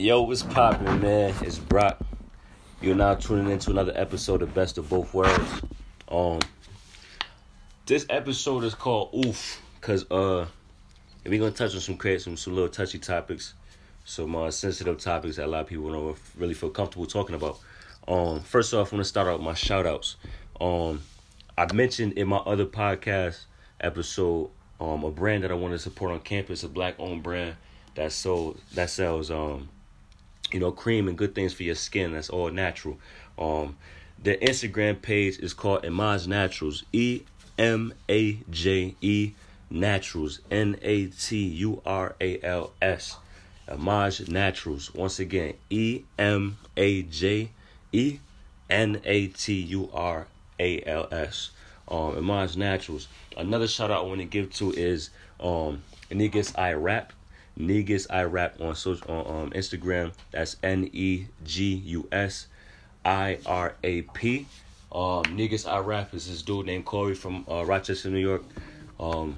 Yo, what's poppin', man? It's Brock. You're now tuning into another episode of Best of Both Worlds. Um, this episode is called Oof, cause uh, we're gonna touch on some create some some little touchy topics, some uh, sensitive topics that a lot of people don't really feel comfortable talking about. Um, first off, I'm gonna start out with my shout outs. Um, I mentioned in my other podcast episode, um, a brand that I want to support on campus, a black owned brand that sold that sells um you know, cream and good things for your skin. That's all natural. Um, their Instagram page is called Emaje Naturals. E M A J E Naturals. N A T U R A L S. Emaje Naturals. Once again, E M A J E N A T U R A L S. Um, Emaje Naturals. Another shout out I want to give to is um, Negus I Rap. Negus I rap on social on um, Instagram. That's N E G U S I R A P. Um, Negus I rap is this dude named Corey from uh, Rochester, New York. Um,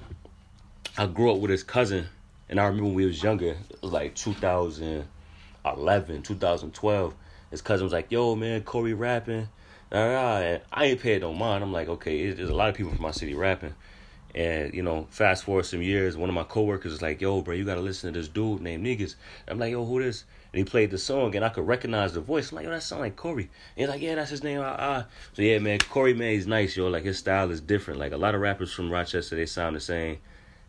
I grew up with his cousin, and I remember when we was younger, it was like 2011, 2012. His cousin was like, "Yo, man, Corey rapping." And I ain't paid no mind. I'm like, okay, there's a lot of people from my city rapping. And you know, fast forward some years, one of my coworkers was like, "Yo, bro, you gotta listen to this dude named Negus." I'm like, "Yo, who this?" And he played the song, and I could recognize the voice. I'm like, "Yo, that sound like Corey." And he's like, "Yeah, that's his name." Ah, ah. So yeah, man, Corey, man, he's nice, yo. Like his style is different. Like a lot of rappers from Rochester, they sound the same.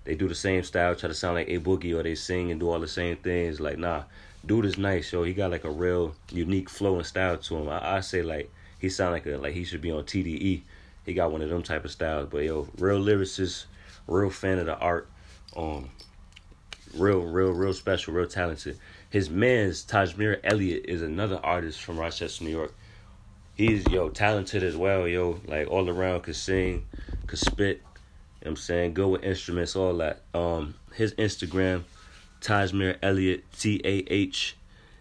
They do the same style, try to sound like a boogie, or they sing and do all the same things. Like, nah, dude is nice, yo. He got like a real unique flow and style to him. I, I say like he sound like a like he should be on TDE. He got one of them type of styles. But yo, real lyricist real fan of the art. Um, real, real, real special, real talented. His man's Tahjmere Elliott is another artist from Rochester, New York. He's yo talented as well, yo. Like all around, could sing, could spit. You know I'm saying good with instruments, all that. Um, his Instagram, Tahjmere Elliott, T A H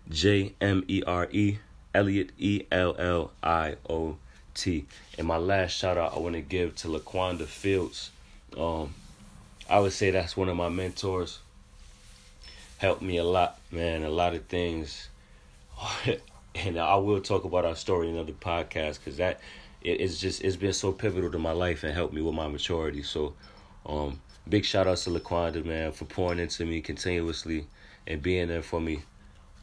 J M E R E, Elliott E L L I O T. And my last shout out I want to give to Laquanda Fields. Um, I would say that's one of my mentors. Helped me a lot, man. A lot of things, and I will talk about our story in another podcast because that it, it's just it's been so pivotal to my life and helped me with my maturity. So, um, big shout out to Laquanda, man, for pouring into me continuously and being there for me.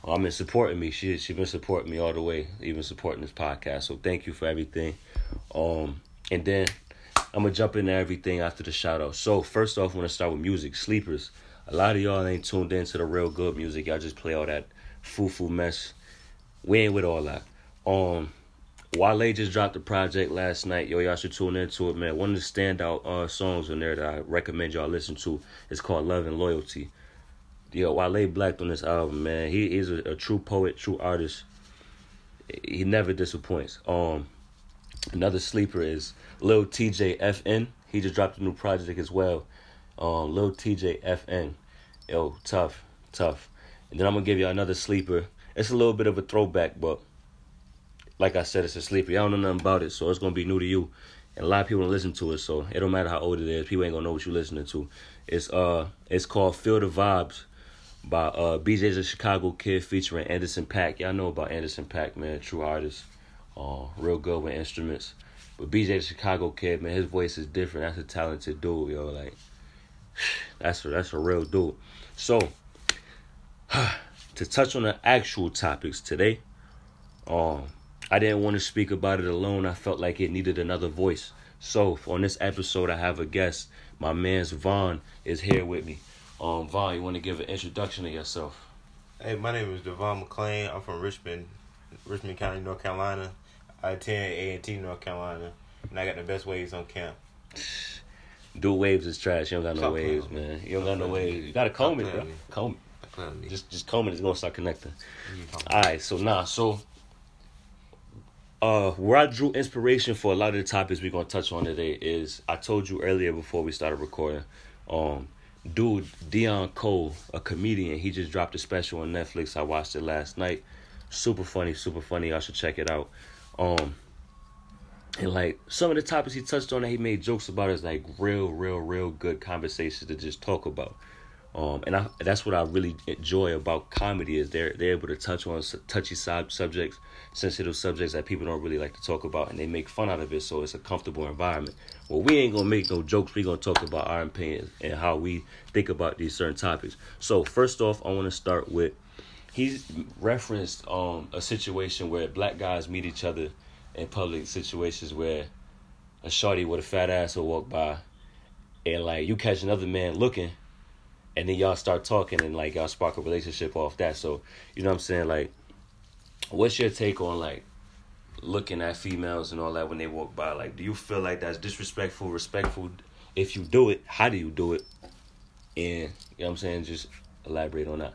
I mean, supporting me. She she been supporting me all the way, even supporting this podcast. So thank you for everything. Um, and then I'm gonna jump into everything after the shout out. So first off, I want to start with music. Sleepers. A lot of y'all ain't tuned into the real good music. Y'all just play all that foo foo mess. We ain't with all that. Um, Wale just dropped the project last night. Yo, y'all should tune into it, man. One of the standout uh, songs on there that I recommend y'all listen to is called Love and Loyalty. Yo, Wale blacked on this album, man. He is a, a true poet, true artist. He never disappoints. Um, another sleeper is Lil TJ FN. He just dropped a new project as well. Um, Lil TJ FN. Yo, tough, tough. And then I'm gonna give you another sleeper. It's a little bit of a throwback, but like I said, it's a sleeper. Y'all don't know nothing about it, so it's gonna be new to you. And a lot of people don't listen to it, so it don't matter how old it is. People ain't gonna know what you're listening to. It's uh, it's called Feel the Vibes by uh BJ the Chicago Kid featuring Anderson .Paak. Y'all know about Anderson .Paak, man, true artist. Uh, real good with instruments. But BJ the Chicago kid, man, his voice is different. That's a talented dude, yo. Like that's a, that's a real dude. So to touch on the actual topics today, um, I didn't want to speak about it alone. I felt like it needed another voice. So on this episode, I have a guest. My man's Von is here with me. Um, Von, you want to give an introduction to yourself? Hey, my name is Devon McClain. I'm from Richmond, Richmond County, North Carolina. I attend A and T North Carolina, and I got the best waves on camp. Dual waves is trash. You don't got no Stop waves, man. You don't got no waves. You gotta comb it, bro. Comb it. Just just comb it. It's gonna start connecting. All right, so nah, so uh, where I drew inspiration for a lot of the topics we're gonna touch on today is I told you earlier before we started recording. Um, dude, Deon Cole, a comedian, he just dropped a special on Netflix. I watched it last night. Super funny, super funny. I should check it out. Um, and like some of the topics he touched on that he made jokes about is like real, real, real good conversations to just talk about. Um, and I, that's what I really enjoy about comedy is they're they're able to touch on touchy sub subjects, sensitive subjects that people don't really like to talk about, and they make fun out of it. So it's a comfortable environment. Well, we ain't gonna make no jokes. We gonna talk about our opinions and how we think about these certain topics. So first off, I want to start with he's referenced um a situation where black guys meet each other in public situations where a shorty with a fat ass will walk by, and like you catch another man looking and then y'all start talking and like y'all spark a relationship off that. So you know what I'm saying? Like, what's your take on like looking at females and all that when they walk by? Like, do you feel like that's disrespectful, respectful? If you do it, how do you do it? And you know what I'm saying? Just elaborate on that.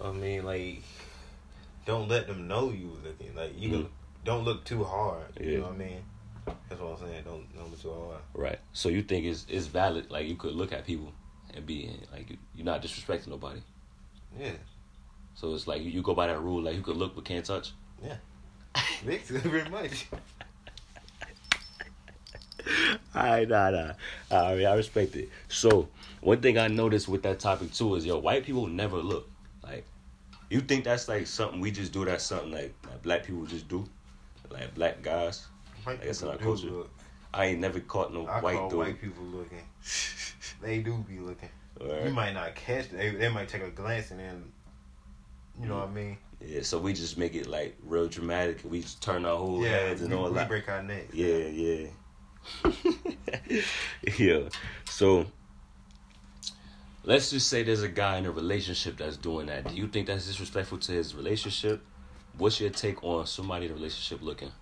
I mean, like, don't let them know you looking. Like, you Mhm. can, don't look too hard. You Yeah. know what I mean? That's what I'm saying. Don't don't look too hard. Right. So you think it's it's valid? Like you could look at people and be like you- you're not disrespecting nobody. Yeah. So it's like you, you go by that rule, like you could look but can't touch. Basically, very much. Alright, nah, nah. I mean, I respect it. So, one thing I noticed with that topic too is, yo, white people never look. Like, you think that's like something we just do? That's something like, like black people just do, like black guys. White guess people in our culture. look. I ain't never caught no I white call dude. white people looking. They do be looking. Alright. You might not catch it. They, they might take a glance and then, you know what I mean? Yeah, so we just make it like real dramatic. We just turn our whole yeah, heads and we, all we that. break our necks. Yeah, yeah. yeah. So let's just say there's a guy in a relationship that's doing that. Do you think that's disrespectful to his relationship? What's your take on somebody in a relationship looking?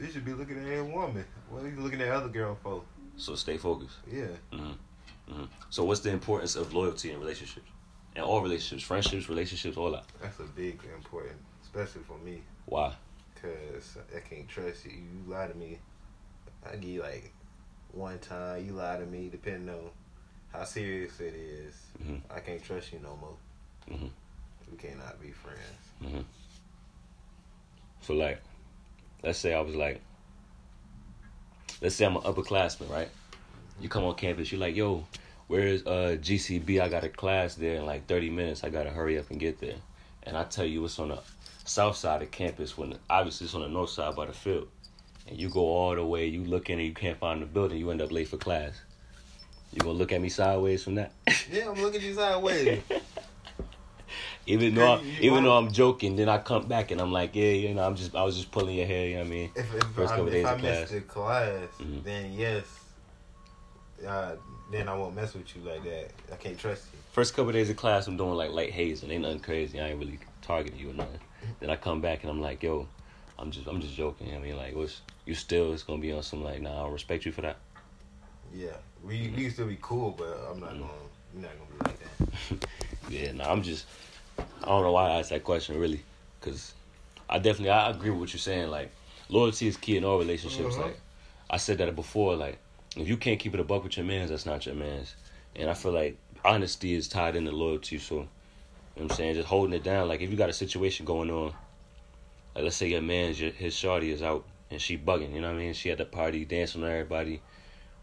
You should be looking at a woman. What are you looking at other girl for? So stay focused. Yeah. Mm-hmm. Mm-hmm. So what's the importance of loyalty in relationships? And all relationships, friendships, relationships, all that. That's a big important, especially for me. Why? Cause I can't trust you. You lie to me. I give you like one time. You lie to me, depending on how serious it is. Mhm. I can't trust you no more. Mhm. We cannot be friends. So like, let's say I was like, let's say I'm an upperclassman, right? You come on campus, you're like, yo, where's uh GCB? I got a class there in like 30 minutes. I gotta hurry up and get there. And I tell you, it's on the south side of campus when obviously it's on the north side by the field. And you go all the way, you look in and you can't find the building, you end up late for class. You gonna look at me sideways from that? Yeah, I'm looking at you sideways. even though I, you even though I'm joking, then I come back and I'm like, yeah, you know, I'm just I was just pulling your hair, you know what I mean? If, if, First I, couple if days I of miss class. the class, Mhm. then yes, uh, then I won't mess with you like that. I can't trust you. First couple days of class, I'm doing like light haze and ain't nothing crazy. I ain't really targeting you or nothing. Then I come back and I'm like, yo, I'm just I'm just joking. I mean, like, what's you still? It's gonna be on some like, nah, I don't respect you for that. Yeah, we we can still be cool, but I'm not Mhm. gonna. You're not gonna be like that. Yeah, nah, I'm just I don't know why I asked that question really, cause I definitely I agree with what you're saying. Like, loyalty is key in all relationships. Uh-huh. Like, I said that before. Like, if you can't keep it a buck with your mans, that's not your mans. And I feel like honesty is tied into loyalty. So, you know what I'm saying, just holding it down. Like, if you got a situation going on, like let's say your man's your, his shorty is out and she bugging. You know what I mean? She at the party dancing on everybody,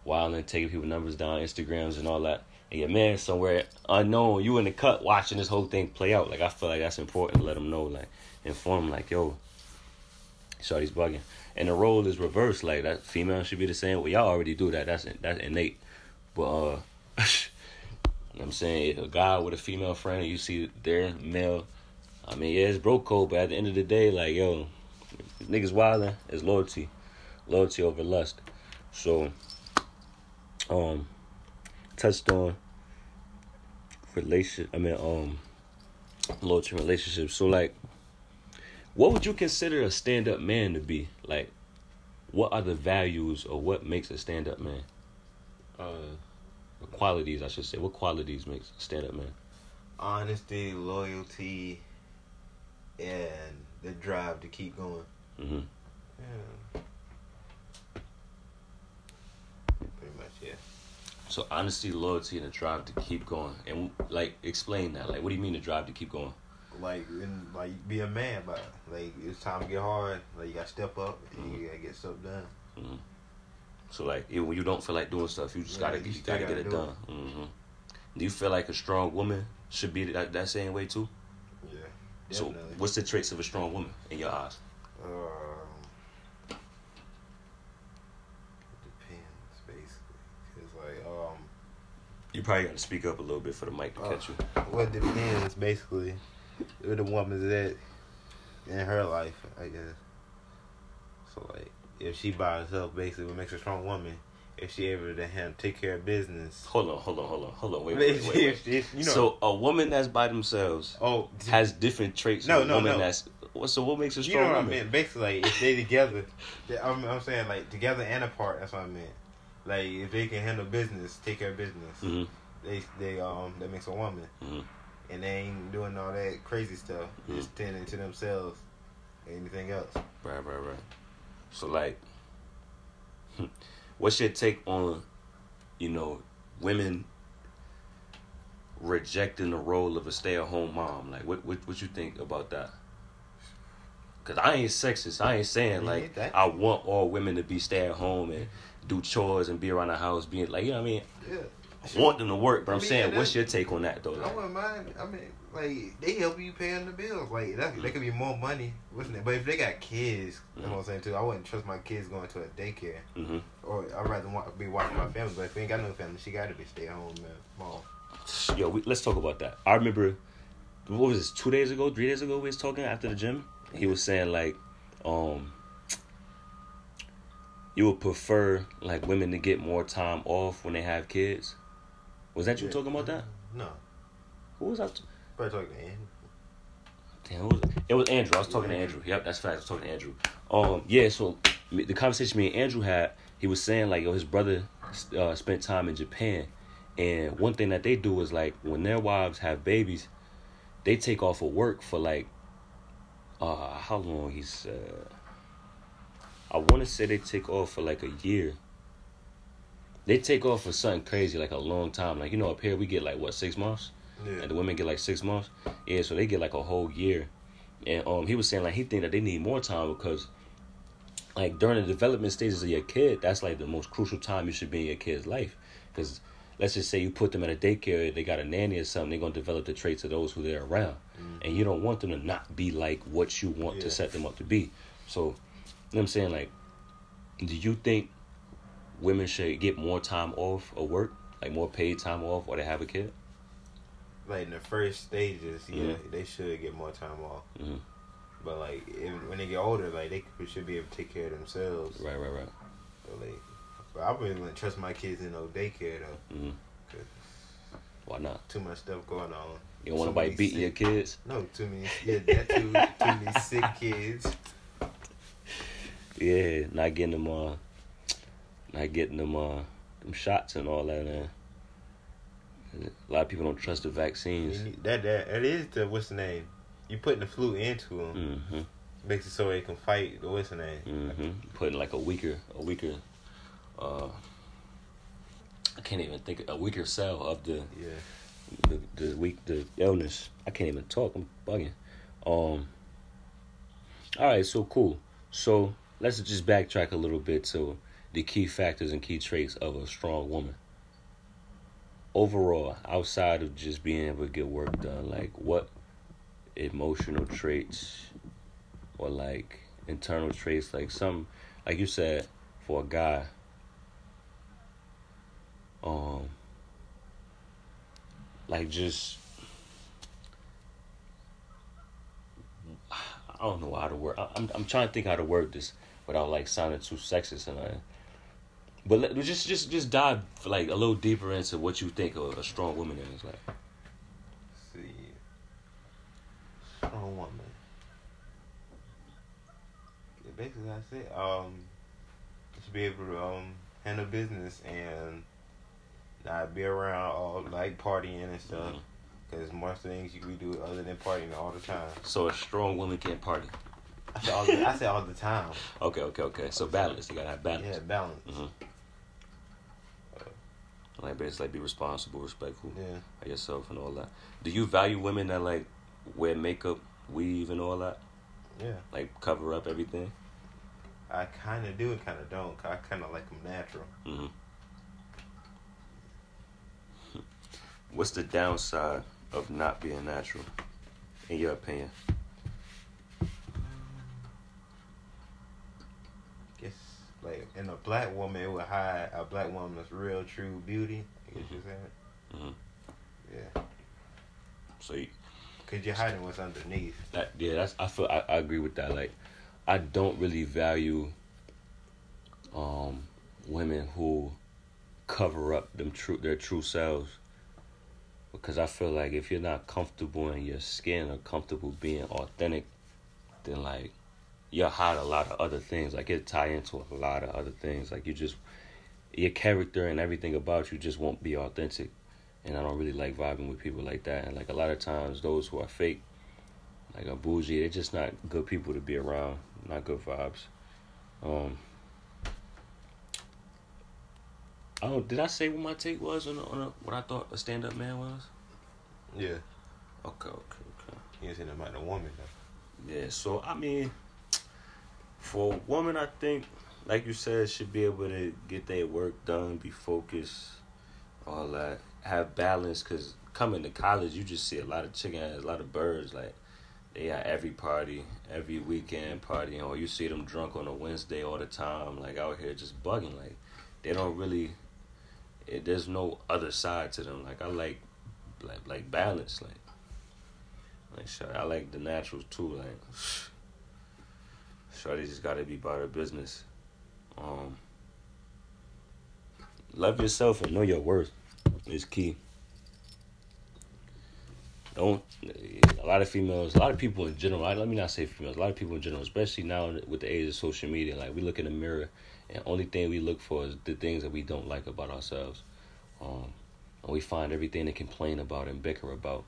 wilding, taking people numbers down, Instagrams and all that. And your man somewhere unknown, you in the cut watching this whole thing play out. Like I feel like that's important to let them know, like inform, like yo, shorty's bugging. And the role is reversed. Like that female should be the same. Well, y'all already do that. That's that's innate. But uh, I'm saying if a guy with a female friend you see their male, I mean yeah, it's bro code. But at the end of the day, like yo, niggas wilding is loyalty, loyalty over lust. So, um, touched on relation. I mean, um, loyalty relationships. So, like, what would you consider a stand-up man to be? Like, what are the values or what makes a stand-up man? Uh, qualities, I should say. What qualities makes a stand-up man? honesty, loyalty, and the drive to keep going. hmm Yeah. Pretty much, yeah. So, honesty, loyalty, and a drive to keep going. And like, explain that. Like, what do you mean the drive to keep going? Like, and, like be a man, but like it's time to get hard. Like you gotta step up and you gotta get stuff done. So, like, even when you don't feel like doing stuff, you just Yeah, gotta, you you still gotta get gotta it do done. hmm Do you feel like a strong woman should be that, that same way too? Yeah. So, what's the traits of a strong woman in your eyes? Um, depends basically, cause like um, You probably got to speak up a little bit for the mic to catch you. what depends basically, where the woman's at in her life, I guess. So like, if she by herself, basically, what makes a strong woman. If she able to hand, take care of business. Hold on, hold on, hold on, hold on. Wait, wait, wait. wait. If- if- you know. So a woman that's by themselves oh, has different traits. No, than a no, woman no. that's. What, so what makes a You strong know what I woman? mean? Basically, like, if they together, they- I'm, I'm saying like together and apart. That's what I meant. Like if they can handle business, take care of business, hmm they they um that makes a woman, hmm and they ain't doing all that crazy stuff, Mhm. just tending to themselves. Anything else? Right, right, right. So like, what's your take on, you know, women rejecting the role of a stay-at-home mom? Like, what what what you think about that? Cause I ain't sexist. I ain't saying like. I want all women to be stay at home and do chores and be around the house, being like you know what I mean. Yeah. Want them to work, but I'm I mean, saying, yeah, what's your take on that though? I wouldn't mind. I mean, like they help you paying the bills. Like that, that could be more money, wasn't it? But if they got kids, that's what I'm saying too. I wouldn't trust my kids going to a daycare, hmm or I'd rather want, be watching my family. But if we ain't got no family, she got to be stay at home man. mom. Yo, we, let's talk about that. I remember, what was this? Two days ago, three days ago, we was talking after the gym. He was saying like, um, you would prefer like women to get more time off when they have kids. Was that you Yeah. talking about that? No, Who was I? T- probably talking to Andy. Damn, who was it? it was Andrew. I was talking to Andrew. Yep, that's fact. I was talking to Andrew. Um, yeah. So the conversation me and Andrew had, he was saying like, yo, his brother uh, spent time in Japan, and one thing that they do is like when their wives have babies, they take off of work for like, uh, how long? He's, uh, I want to say they take off for like a year. They take off for something crazy, like a long time. Like you know, up here we get like what six months Yeah. and the women get like six months. Yeah, so they get like a whole year. And um, he was saying like he think that they need more time because, like during the development stages of your kid, that's like the most crucial time you should be in your kid's life. Because let's just say you put them at a daycare, they got a nanny or something, they're gonna develop the traits of those who they're around, and you don't want them to not be like what you want to set them up to be. So, you know what I'm saying like, do you think women should get more time off of work, like more paid time off, or they have a kid? Like in the first stages, yeah, Mhm. they should get more time off. Mhm. But like if, when they get older, like they should be able to take care of themselves. Right, right, right. So, like, but I wouldn't trust my kids in no daycare though. hmm 'cause Why not? too much stuff going on. You don't want nobody beating your kids? No, too many. Yeah, that too. too many sick kids. Yeah, not getting them uh not getting them uh them shots and all that man. A lot of people don't trust the vaccines. That that that is the what's the name? You putting the flu into them, hmm makes it so they can fight the what's the name. hmm Putting like a weaker a weaker uh I can't even think a weaker cell of the Yeah. the the weak the illness. I can't even talk. I'm bugging. Um. All right, so cool. So let's just backtrack a little bit to the key factors and key traits of a strong woman. Overall, outside of just being able to get work done, like what emotional traits or like internal traits, like some, like you said, for a guy, um, like just I don't know how to word. I- I'm I'm trying to think how to word this without like sounding too sexist and I. But let, just just just dive like a little deeper into what you think a, a strong woman is like. see. Strong woman. Yeah, basically, that's it. Um, just be able to um handle business and not be around all like partying and stuff. Mhm. Cause more things you can do other than partying all the time. So a strong woman can't party. I say all the, I say all the time. Okay, okay, okay. So balance. You gotta have balance. Yeah, balance. Like basically, like be responsible, respectful Yeah. yourself and all that. Do you value women that like wear makeup, weave, and all that? Yeah. Like cover up everything. I kind of do and kind of don't. I kind of like them natural. hmm what's the downside of not being natural, in your opinion? Guess like in a black woman, it would hide a black woman's real true beauty. I guess you said. Mhm. Yeah, See. cause you're hiding what's underneath. that yeah, that's I feel I, I agree with that. Like, I don't really value um women who cover up them true their true selves because I feel like if you're not comfortable in your skin or comfortable being authentic, then like you'll hide a lot of other things. Like it tie into a lot of other things. Like you just your character and everything about you just won't be authentic. And I don't really like vibing with people like that. And like a lot of times those who are fake, like a bougie, they're just not good people to be around. Not good vibes. Um Oh, did I say what my take was on, a, on a, what I thought a stand up man was? Yeah, Okay, okay, okay. you ain't saying about a woman though. Yeah, so I mean, for a woman, I think, like you said, should be able to get their work done, be focused, all that, have balance. Cause coming to college, you just see a lot of chicken ass, a lot of birds. Like they at every party, every weekend party, or you see them drunk on a Wednesday all the time, like out here just bugging. Like they don't really. It, there's no other side to them. Like I like, like like balance. Like like I like the naturals too. Like Shorty just gotta be about her business. Um Love yourself and know your worth is key. Don't a lot of females, a lot of people in general. Let me not say females. A lot of people in general, especially now with the age of social media, like we look in the mirror, and only thing we look for is the things that we don't like about ourselves. Um, and we find everything to complain about and bicker about.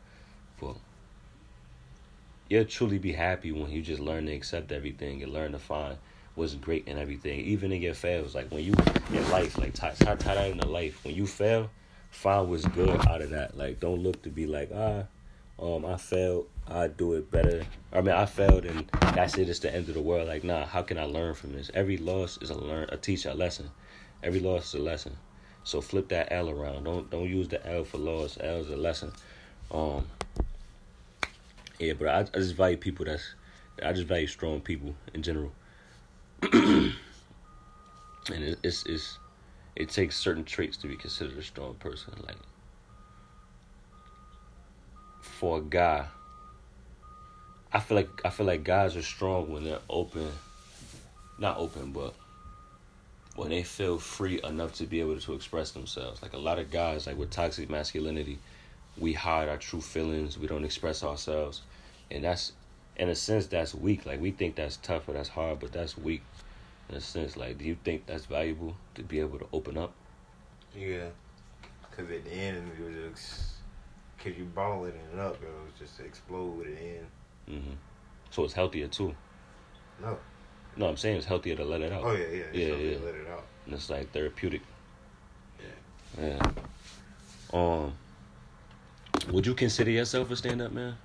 But you'll truly be happy when you just learn to accept everything and learn to find what's great in everything, even in your fails. Like when you in life, like tie, tie, tie that into life. When you fail, find what's good out of that. Like don't look to be like ah, um, I failed. I do it better. I mean, I failed, and that's it. It's the end of the world. Like nah, how can I learn from this? Every loss is a learn, a teacher, a lesson. Every loss is a lesson. So flip that L around. Don't don't use the L for loss. L is a lesson. Um, yeah, but I, I just value people that's I just value strong people in general. and it, it's it's it takes certain traits to be considered a strong person. Like for a guy, I feel like I feel like guys are strong when they're open, not open, but when they feel free enough to be able to express themselves. Like a lot of guys, like with toxic masculinity, we hide our true feelings. We don't express ourselves, and that's in a sense that's weak. Like we think that's tough or that's hard, but that's weak in a sense. Like, do you think that's valuable to be able to open up? Yeah, cause at the end it was just cause you balling it up, it was just explode at the end. hmm So it's healthier too. No. No, I'm saying it's healthier to let it out. Oh yeah, yeah, it's Yeah, yeah. to Let it out. And it's like therapeutic. Yeah. Yeah. Um. Would you consider yourself a stand-up man?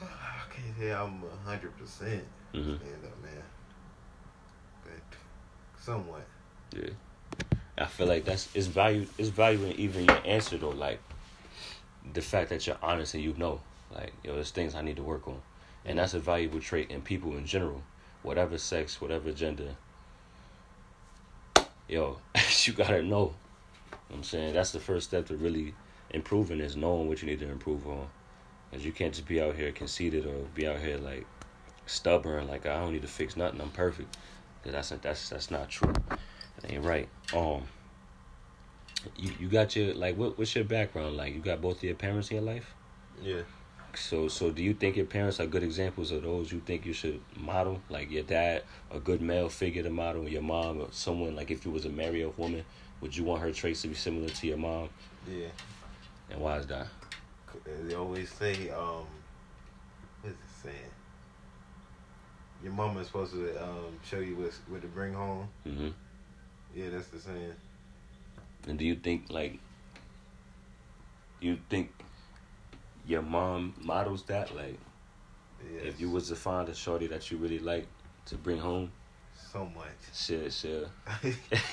I can't say I'm a hundred percent Mhm. stand up man, but somewhat. Yeah. I feel like that's it's value it's value in even your answer though, like the fact that you're honest and you know. Like, yo, there's things I need to work on. And that's a valuable trait in people in general. Whatever sex, whatever gender. Yo, you gotta know. You know what I'm saying that's the first step to really improving is knowing what you need to improve on. Cause you can't just be out here conceited or be out here like stubborn, like I don't need to fix nothing, I'm perfect. Cause that's that's that's not true. That ain't right. Um, you you got your like what what's your background like? You got both of your parents in your life. Yeah. So so do you think your parents are good examples of those you think you should model? Like your dad, a good male figure to model, your mom, or someone like if you was a married woman, would you want her traits to be similar to your mom? Yeah. And why is that? They always say, um, what is it saying? Your mama is supposed to um, show you what what to bring home. Mm-hmm. Yeah, that's the saying. And do you think like you think your mom models that? Like Yes. if you was to find a shorty that you really like to bring home, so much. Sure, sure.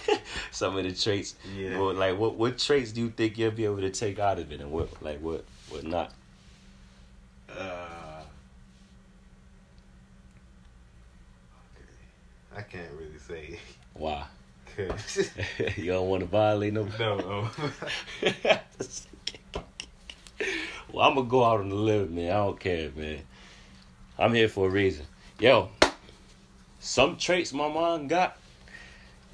Some of the traits. Yeah. Well, like what what traits do you think you'll be able to take out of it, and what like what what not? Uh, okay. I can't really say. Why? Cause you don't want to violate no. no, no. well, I'm gonna go out on the limb, man. I don't care, man. I'm here for a reason. Yo, some traits my mom got.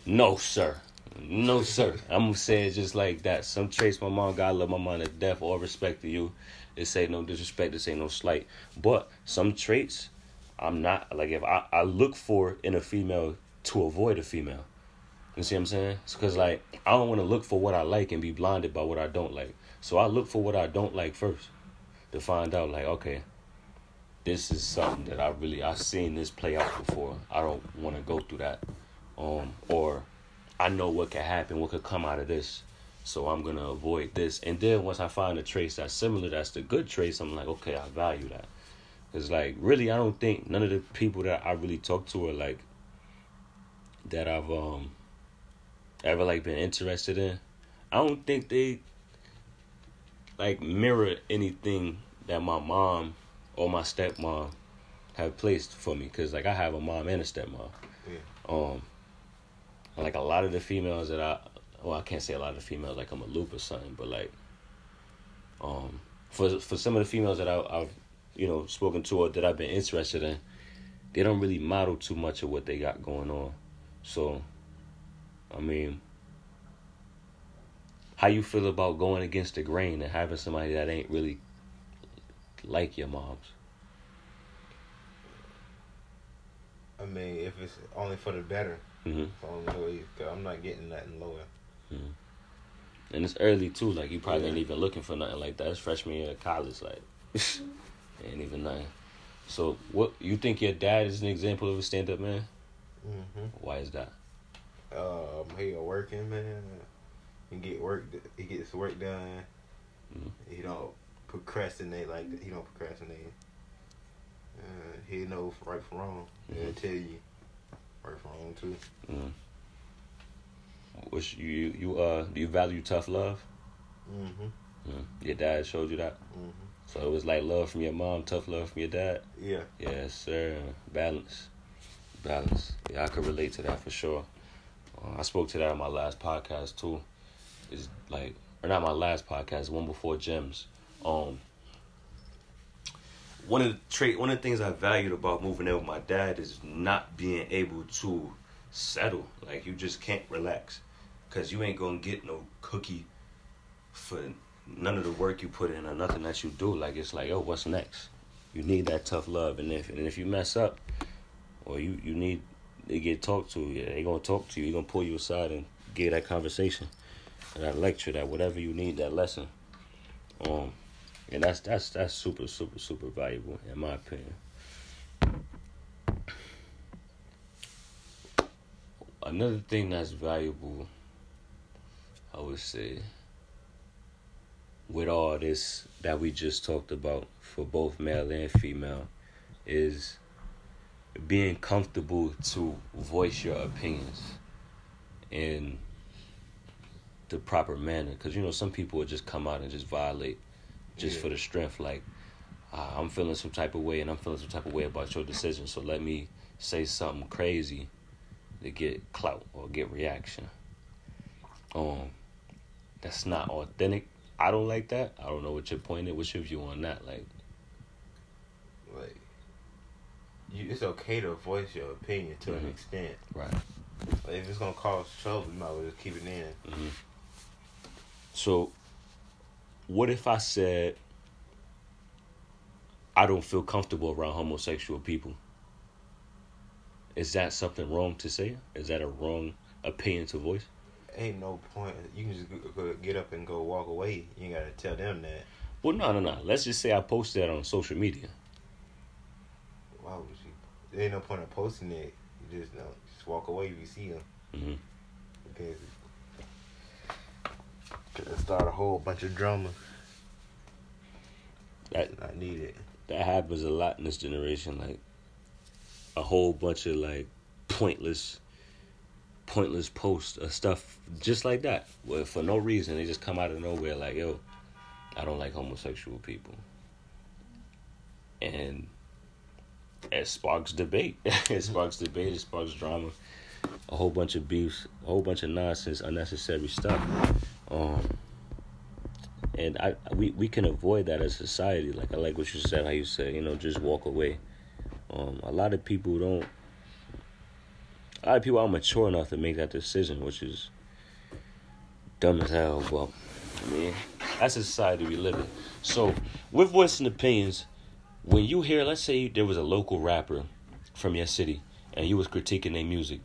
No, sir. No, sir. I'm gonna say it just like that. Some traits my mom got. I love my mom to death. All respect to you. This ain't no disrespect. This ain't no slight. But some traits, I'm not like if I, I look for in a female to avoid a female. You see what I'm saying? It's because like I don't want to look for what I like and be blinded by what I don't like. So I look for what I don't like first to find out like okay, this is something that I really I've seen this play out before. I don't want to go through that, um, or I know what could happen, what could come out of this. So I'm gonna avoid this, and then once I find a trace that's similar, that's the good trace. I'm like, okay, I value that. Cause like really, I don't think none of the people that I really talk to are like that I've um ever like been interested in. I don't think they like mirror anything that my mom or my stepmom have placed for me. Cause like I have a mom and a stepmom. Yeah. Um, like a lot of the females that I, well, I can't say a lot of the females like I'm a loop or something, but like, um, for for some of the females that I, I've, you know, spoken to or that I've been interested in, they don't really model too much of what they got going on. So, I mean, how you feel about going against the grain and having somebody that ain't really like your mom's? I mean, if it's only for the better, hmm it's only way. I'm not getting nothing lower. And it's early too. Like you probably ain't even looking for nothing like that. It's freshman year of college. Like ain't even nothing. So what you think your dad is an example of a stand up man? hmm Why is that? Um, he a working man. He get work. He gets work done. Mhm. He don't procrastinate like. He don't procrastinate. Uh, he know right from wrong. He'll Mhm. tell you right from wrong too. Mm. Which you you uh do you value tough love? Mm-hmm. Mm. Your dad showed you that. hmm So it was like love from your mom, tough love from your dad. Yeah. Yes, sir. Balance. Balance. Yeah, I could relate to that for sure. Uh, I spoke to that on my last podcast too. Is like, or not my last podcast, one before Gems. Um, one of the trait, one of the things I valued about moving in with my dad is not being able to settle. Like you just can't relax, cause you ain't gonna get no cookie for none of the work you put in or nothing that you do. Like it's like, oh, what's next? You need that tough love, and if and if you mess up, or you you need to get talked to, yeah, they gonna talk to you. They gonna pull you aside and get that conversation, that lecture, that whatever you need, that lesson. Um, and that's that's that's super super super valuable in my opinion. Another thing that's valuable, I would say, with all this that we just talked about for both male and female, is being comfortable to voice your opinions in the proper manner. Because you know some people would just come out and just violate just Yeah. for the strength. Like uh, I'm feeling some type of way, and I'm feeling some type of way about your decision. So let me say something crazy to get clout or get reaction. Um, that's not authentic. I don't like that. I don't know what your point is. What's your view on that? Like, Like, you, it's okay to voice your opinion to Mhm. an extent. right. Like, if it's gonna cause trouble, you might as well just keep it in. hmm So, what if I said I don't feel comfortable around homosexual people? Is that something wrong to say? Is that a wrong opinion to voice? Ain't no point. You can just get up and go walk away. You ain't gotta tell them that. Well, no, no, no. Let's just say I posted that on social media. Why would you? There ain't no point in posting it. You just know, just walk away if you see them. hmm Because could start a whole bunch of drama. That Not needed. that happens a lot in this generation. Like a whole bunch of like pointless pointless posts or stuff just like that. Well, for no reason, they just come out of nowhere like, yo, I don't like homosexual people. And it sparks debate. it sparks debate, it sparks drama, a whole bunch of beefs, a whole bunch of nonsense, unnecessary stuff. Um and I we, we can avoid that as society. Like I like what you said, how you said, you know, just walk away. Um, a lot of people don't a lot of people aren't mature enough to make that decision, which is dumb as hell. Well, I mean, that's the society we live in. So, with voice and opinions, when you hear, let's say there was a local rapper from your city and you was critiquing their music,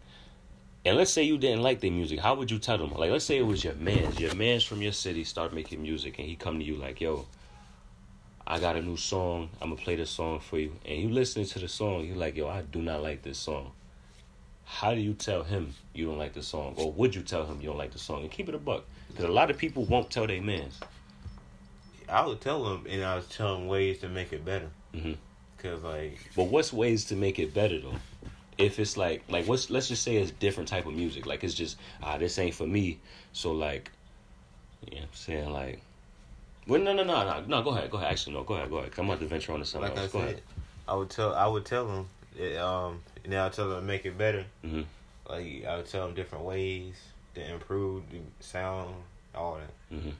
and let's say you didn't like their music, how would you tell them? Like, let's say it was your man's, your man's from your city start making music, and he come to you like, yo, I got a new song, I'm gonna play this song for you, and you listening to the song, you're like, yo, I do not like this song how do you tell him you don't like the song, or would you tell him you don't like the song? And keep it a buck, because a lot of people won't tell their mans. I would tell them, and I was telling ways to make it better. Mm-hmm. Cause like, but what's ways to make it better though? If it's like, like what's let's just say it's different type of music. Like it's just ah, this ain't for me. So like, you yeah, I'm saying like, well, no, no, no, no, no. Go ahead, go ahead. Actually, no, go ahead, go ahead. Come on to venture on to something like else. I go said, ahead. I would tell, I would tell them, it, um, and then I tell them to make it better. Mm-hmm. Like I would tell them different ways to improve the sound, all that. Mm-hmm.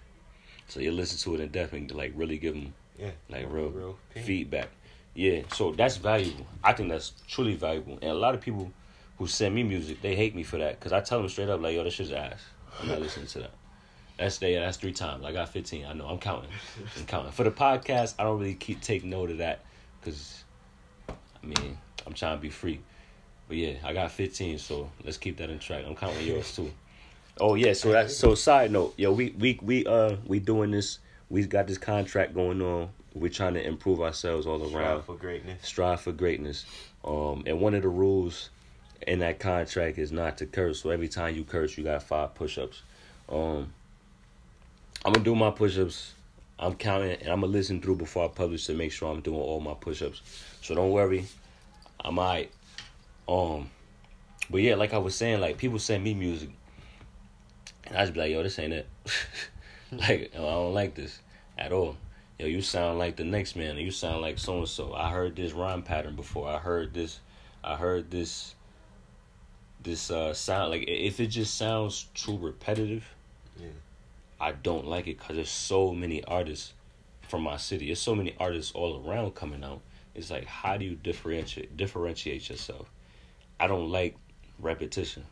So you listen to it in depth and like really give them Yeah, like real, real feedback. Yeah, so that's valuable. I think that's truly valuable. And a lot of people who send me music, they hate me for that because I tell them straight up like, yo, this shit's ass. I'm not listening to that. That's yeah, that's three times. I got 15. I know. I'm counting. I'm counting. For the podcast, I don't really keep take note of that because, I mean, I'm trying to be free. But yeah, I got 15, so let's keep that in track. I'm counting yours too. Oh yeah, so that's so side note, yo, we we we uh we doing this. We got this contract going on. We're trying to improve ourselves all around. Strive for greatness. Strive for greatness. Um, and one of the rules in that contract is not to curse. So every time you curse, you got five push-ups. Um, I'm gonna do my push-ups. I'm counting, and I'm gonna listen through before I publish to make sure I'm doing all my push-ups. So don't worry, I might. Um, but yeah, like I was saying, like people send me music, and I just be like, yo, this ain't it. like I don't like this at all. Yo, you sound like the next man. You sound like so and so. I heard this rhyme pattern before. I heard this. I heard this. This uh sound like if it just sounds too repetitive, Yeah. I don't like it because there's so many artists from my city. There's so many artists all around coming out. It's like how do you differentiate differentiate yourself? I don't like repetition.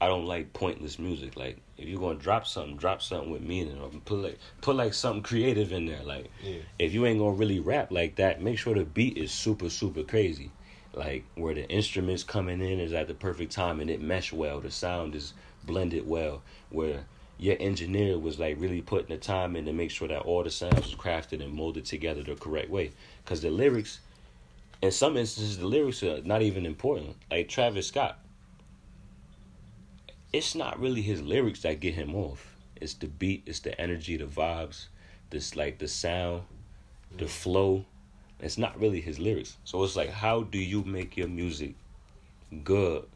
I don't like pointless music. Like if you're gonna drop something, drop something with meaning, or put like put like something creative in there. Like Yeah. if you ain't gonna really rap like that, make sure the beat is super super crazy. Like where the instruments coming in is at the perfect time and it mesh well. The sound is blended well. Where your engineer was like really putting the time in to make sure that all the sounds was crafted and molded together the correct way. Because the lyrics, in some instances, the lyrics are not even important. Like Travis Scott, it's not really his lyrics that get him off. It's the beat, it's the energy, the vibes, this like the sound, the mm. flow. It's not really his lyrics. So it's like, how do you make your music good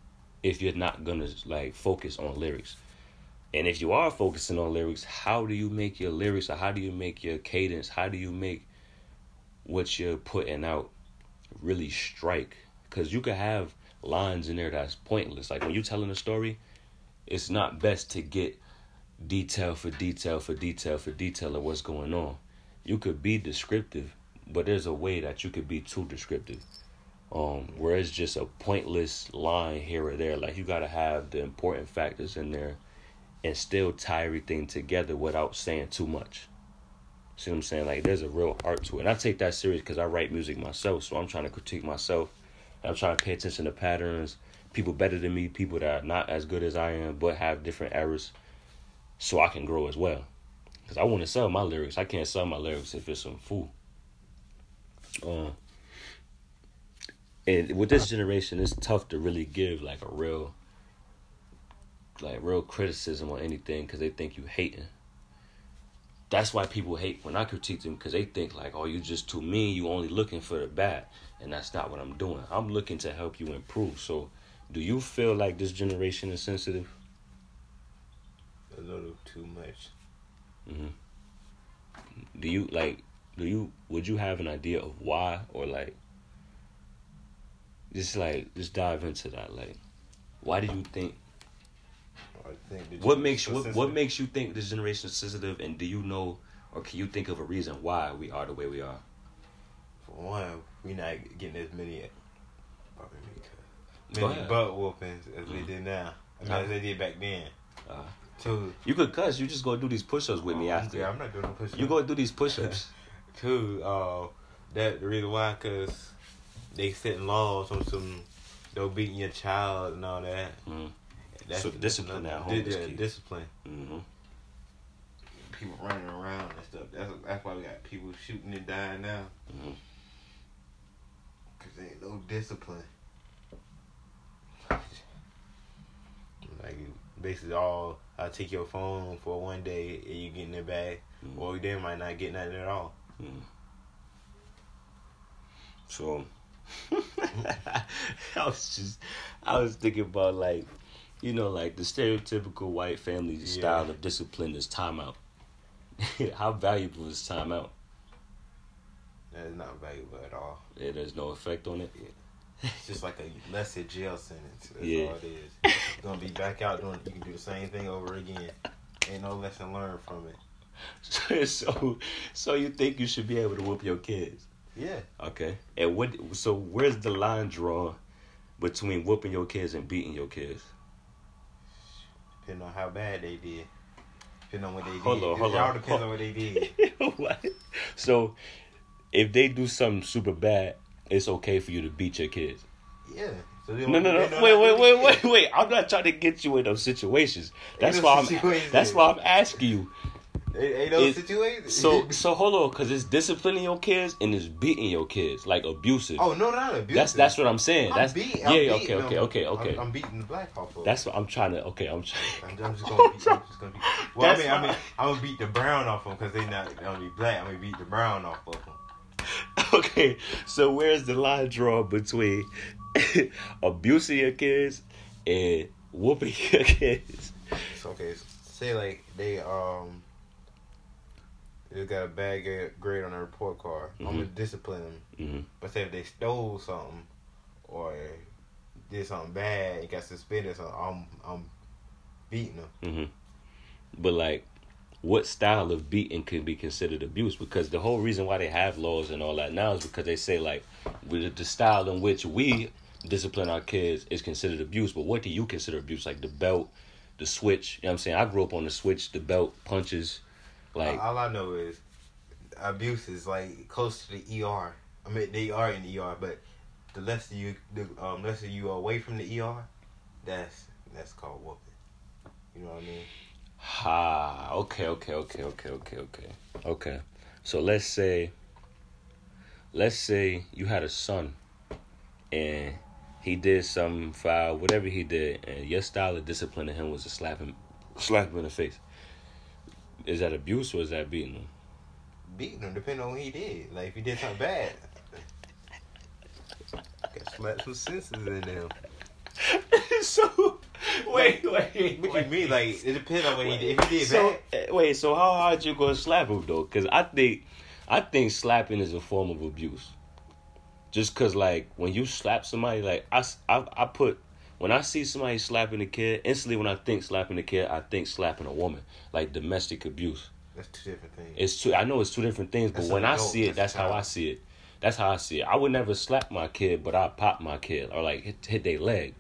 if you're not gonna like focus on lyrics? And if you are focusing on lyrics, how do you make your lyrics or how do you make your cadence? How do you make what you're putting out really strike? Because you could have lines in there that's pointless. Like when you're telling a story, it's not best to get detail for detail for detail for detail of what's going on. You could be descriptive, but there's a way that you could be too descriptive. Um, where it's just a pointless line here or there. Like you gotta have the important factors in there and still tie everything together without saying too much. See what I'm saying? Like there's a real art to it. And I take that serious because I write music myself, so I'm trying to critique myself. I'm trying to pay attention to patterns, people better than me, people that are not as good as I am, but have different errors, so I can grow as well. Because I want to sell my lyrics. I can't sell my lyrics if it's some fool. Um, and with this generation, it's tough to really give like a real, like real criticism on anything because they think you hating. That's why people hate when I critique them because they think like, oh, you just too mean. You only looking for the bad, and that's not what I'm doing. I'm looking to help you improve. So Do you feel like this generation is sensitive? A little too much. hmm Do you like? Do you? Would you have an idea of why, or like? Just like, just dive into that. Like, why do you think? I think What makes what, what makes you think this generation is sensitive? And do you know, or can you think of a reason why we are the way we are? For one, we not getting as many. Pardon me, cuz, Go Many butt whoopings as they Mhm. did now. I mean, as they did back then. Uh, Two. you could cuss. You just go do these push-ups with me Oh, after. Yeah, I'm not doing no push You go do these push-ups. Two, uh, that the reason why, cause they setting laws on some, they beating your child and all that. Mhm. That's, So discipline at home is yeah, key. discipline. hmm People running around and stuff. That's that's why we got people shooting and dying now. Mhm. Cause there ain't no discipline. Like basically all I take your phone for one day and you getting it back, Mhm. or they might not get nothing at all. So I was just I was thinking about like you know like the stereotypical white family Yeah. style of discipline is timeout. How valuable is timeout? That is not valuable at all. It has no effect on it. It's just like a lesser jail sentence. That's Yeah. all it is. You're gonna be back out doing. You can do the same thing over again. Ain't no lesson learned from it. so so you think you should be able to whoop your kids? Yeah. Okay. And what so where's the line drawn between whooping your kids and beating your kids? Depending on how bad they did. Depending on what they did. Hold on, it hold all on. depends on what they did. what? So if they do something super bad, it's okay for you to beat your kids. Yeah. So No, no, no. Wait, wait, wait, wait, wait. I'm not trying to get you in those situations. That's why I'm. That's why I'm asking you. Ain't, no It- situation. So, so hold on, cause it's disciplining your kids and it's beating your kids, like abusive. oh no, not abuse. that's that's what I'm saying. I'm That's beating. yeah. Okay, okay, okay, okay. I'm, beating the black off of. That's what I'm trying to. Okay, I'm. Trying, I'm, I'm just gonna beat. I'm just gonna beat. Well, I mean, I mean, I'm gonna beat the brown off them because they not gonna be black. I'm gonna beat the brown off of them. okay, so where's the line drawn between abusing your kids and whooping your kids? So okay, say like they um they got a bad grade on their report card. I'm gonna discipline them. hmm But say if they stole something or did something bad and got suspended, something, I'm I'm beating them. hmm But like, what style of beating can be considered abuse? Because the whole reason why they have laws and all that now is because they say like, with the style in which we discipline our kids is considered abuse. But what do you consider abuse? Like the belt, the switch. You know what I'm saying? I grew up on the switch, the belt, punches. Like, all I know is abuse is like close to the ER. I mean they are in the ER, but the less you the um less you are away from the ER, that's that's called whooping. You know what I mean? Ha. Okay. Okay. Okay. Okay. Okay. Okay. Okay. So let's say. Let's say you had a son, and he did some foul, whatever he did, and your style of disciplining him was to slap him, slap him in the face. Is that abuse or is that beating him? beating him depending on what he did. Like if he did something bad. Got slap some senses in them. so, wait, wait, What do you mean? Like it depends on what he did. If he did so, bad, eh, wait, so how hard you gonna slap him though? Because I think, I think slapping is a form of abuse. Just cause like when you slap somebody, like I, I, I put when I see somebody slapping a kid, instantly when I think slapping a kid, I think slapping a woman, like domestic abuse. that's two different things. It's two. I know it's two different things, but when an I see it, that's that's how I see it. That's how I see it. I would never slap my kid, but I pop my kid or like hit, hit their leg.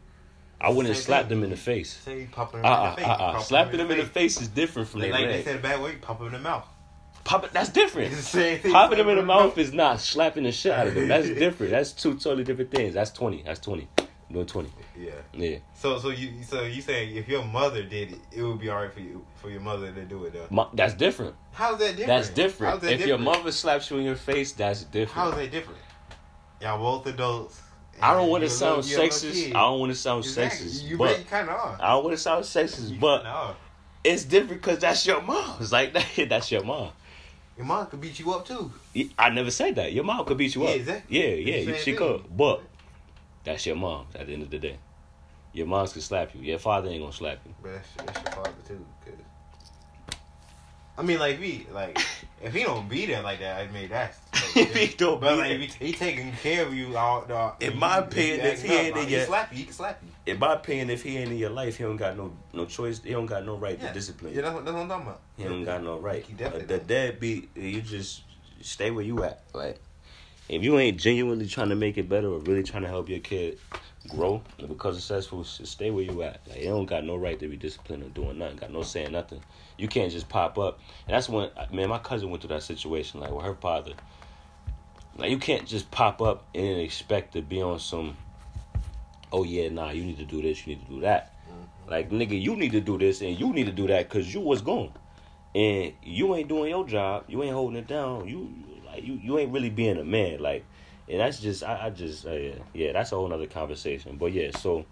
I wouldn't slap them in the face. Say you pop him Uh in the face. uh uh. pop Slapping them in the face is different from Like, their like they leg. said a bad word, pop them in the mouth. Pop it. That's different. It's the same. Popping them in the mouth is not slapping the shit out of them. That's different. That's two totally different things. That's twenty. That's twenty. I'm doing twenty. Yeah. Yeah. So so you so you saying if your mother did it, it would be alright for you for your mother to do it though. Mo- that's different. How's that different? That's different. That if your mother slaps you in your face, that's different. How's that different? Y'all both adults. I don't want to sound little- you're a little sexist. I don't want to sound Exactly. sexist, You, but you kind of are. I don't want to sound sexist. You But it's different because that's your mom. It's like that. That's your mom. Your mom could beat you up too. I never said that. Your mom could beat you Yeah, up. exactly. Yeah, yeah, she thing. could. But that's your mom at the end of the day. Your moms can slap you. Your father ain't gonna slap you. But that's, that's your father too. Cause I mean, like we like if he don't be there like that, I mean that's. If he don't but be like there. if he, he taking care of you all. all In my opinion, if he ain't in he your- slap you. He can slap you. In my opinion, if he ain't in your life, he don't got no no choice. He don't got no right Yeah, to discipline Yeah, you. that's, what- that's what I'm talking about. He don't got no right. He Uh, definitely the don't. deadbeat, you just stay where you at. Like, if you ain't genuinely trying to make it better or really trying to help your kid grow and become successful, stay where you at. Like, you don't got no right to be disciplined or doing nothing. Got no saying nothing. You can't just pop up. And that's when, man, my cousin went through that situation. Like with her father. Like you can't just pop up and expect to be on some. Oh yeah, nah. You need to do this. You need to do that. Like nigga, you need to do this and you need to do that because you was gone, and you ain't doing your job. You ain't holding it down. You like you you ain't really being a man. Like, and that's just I, I just uh, yeah yeah that's a whole nother conversation. But yeah, so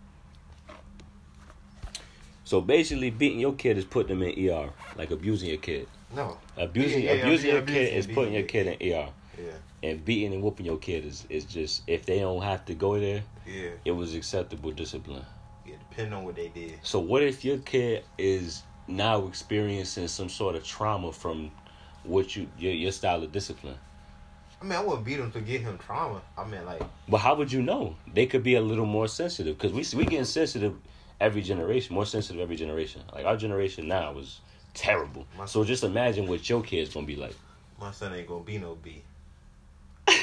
so basically, beating your kid is putting them in ER, like abusing your kid. No. Abusing Yeah, yeah, abusing yeah, your kid is putting your kid in ER, Yeah. and beating and whooping your kid is is just if they don't have to go there, Yeah. it was acceptable discipline. Yeah. Depending on what they did. So what if your kid is now experiencing some sort of trauma from what you your, your style of discipline? I mean, I wouldn't beat him to get him trauma. I mean, like, But how would you know? They could be a little more sensitive because we we getting sensitive every generation, more sensitive every generation. Like our generation now is terrible. My- So just imagine what your kid's gonna be like. my son ain't gonna be no B. I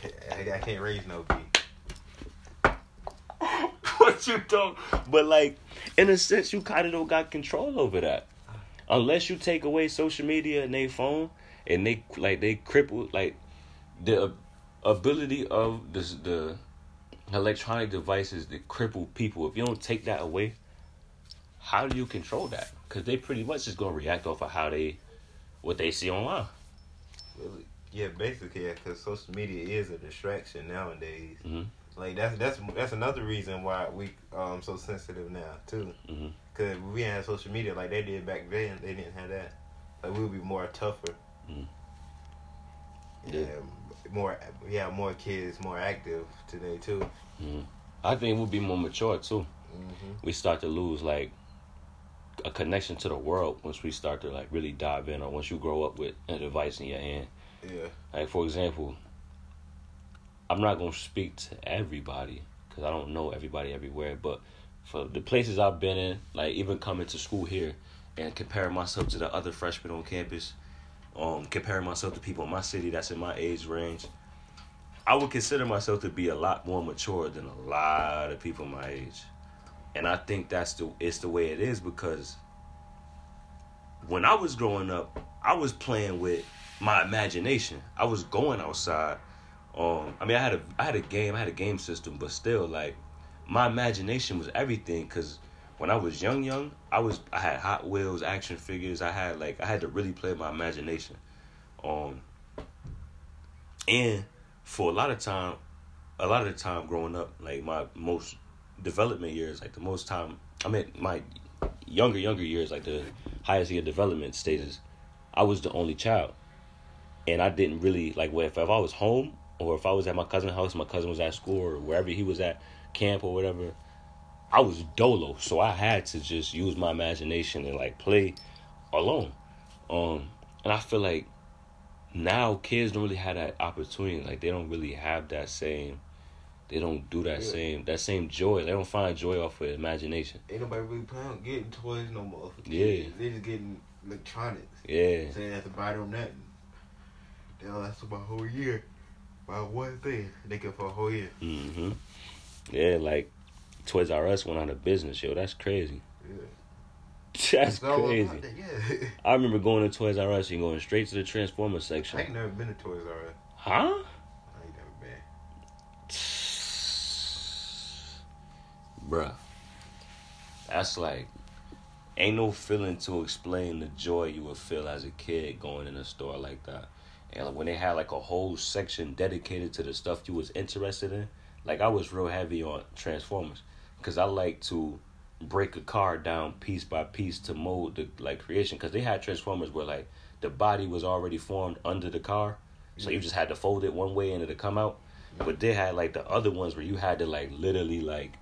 can't, I, can't raise no B. what you don't but like in a sense you kind of don't got control over that unless you take away social media and they phone and they like they cripple like the ability of this the electronic devices that cripple people if you don't take that away how do you control that because they pretty much just gonna react off of how they what they see online Really? Yeah, basically, yeah, because social media is a distraction nowadays. Mhm. Like that's that's that's another reason why we um so sensitive now too. Mhm. Cause we have social media like they did back then. They didn't have that. Like we would be more tougher. Mhm. Yeah, Yeah. More have more kids more active today too. i think we'll be more mature too hmm we start to lose like a connection to the world once we start to like really dive in or once you grow up with a device in your hand. Yeah. Like for example, I'm not gonna speak to everybody because I don't know everybody everywhere, but for the places I've been in, like even coming to school here and comparing myself to the other freshmen on campus, um, comparing myself to people in my city that's in my age range, I would consider myself to be a lot more mature than a lot of people my age. And I think that's the it's the way it is because when I was growing up, I was playing with my imagination. I was going outside. Um, I mean, I had a I had a game, I had a game system, but still, like my imagination was everything. Cause when I was young, young, I was I had Hot Wheels, action figures. I had like I had to really play my imagination. Um, and for a lot of time, a lot of the time growing up, like my most development years, like the most time, I mean my younger younger years, like the highest year development stages, I was the only child, and I didn't really like. If, if I was home or if I was at my cousin's house, my cousin was at school or wherever he was at, camp or whatever, I was dolo, so I had to just use my imagination and like play alone. Um, and I feel like now kids don't really have that opportunity. Like they don't really have that same. They don't do that Yeah. same that same joy. They don't find joy off of imagination. Ain't nobody really playing getting toys no more. for Yeah. They just getting electronics. Yeah. Saying they have to buy them nothing. They'll last about a whole year. Buy one thing. They get for a whole year. hmm Yeah, like Toys R Us went out of business, yo. That's crazy. Yeah. That's So, crazy. Yeah. I remember going to Toys R Us and going straight to the Transformers section. I ain't never been to Toys R Us. Huh? I ain't never been. Bruh. That's like ain't no feeling to explain the joy you would feel as a kid going in a store like that. And when they had like a whole section dedicated to the stuff you was interested in, like I was real heavy on Transformers because I like to break a car down piece by piece to mold the like creation because they had Transformers where like the body was already formed under the car, so you just had to fold it one way and it'd come out. But they had like the other ones where you had to like literally like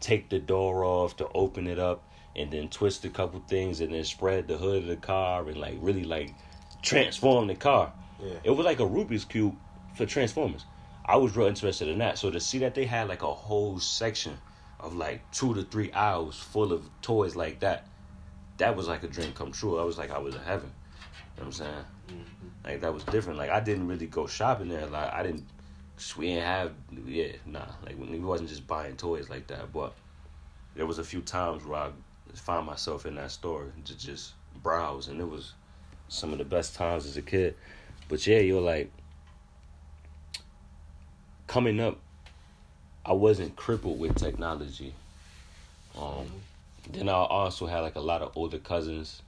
take the door off to open it up and then twist a couple things and then spread the hood of the car and like really like transform the car. Yeah. It was like a Rubik's cube for Transformers. I was real interested in that. So to see that they had like a whole section of like two to three hours full of toys like that, that was like a dream come true. I was like I was in heaven. You know what I'm saying? Mm-hmm. Like that was different. Like I didn't really go shopping there. Like I didn't. We didn't have yeah nah. Like we wasn't just buying toys like that. But there was a few times where I found myself in that store to just browse, and it was some of the best times as a kid. But yeah, you're like coming up. I wasn't crippled with technology. Um, then I also had like a lot of older cousins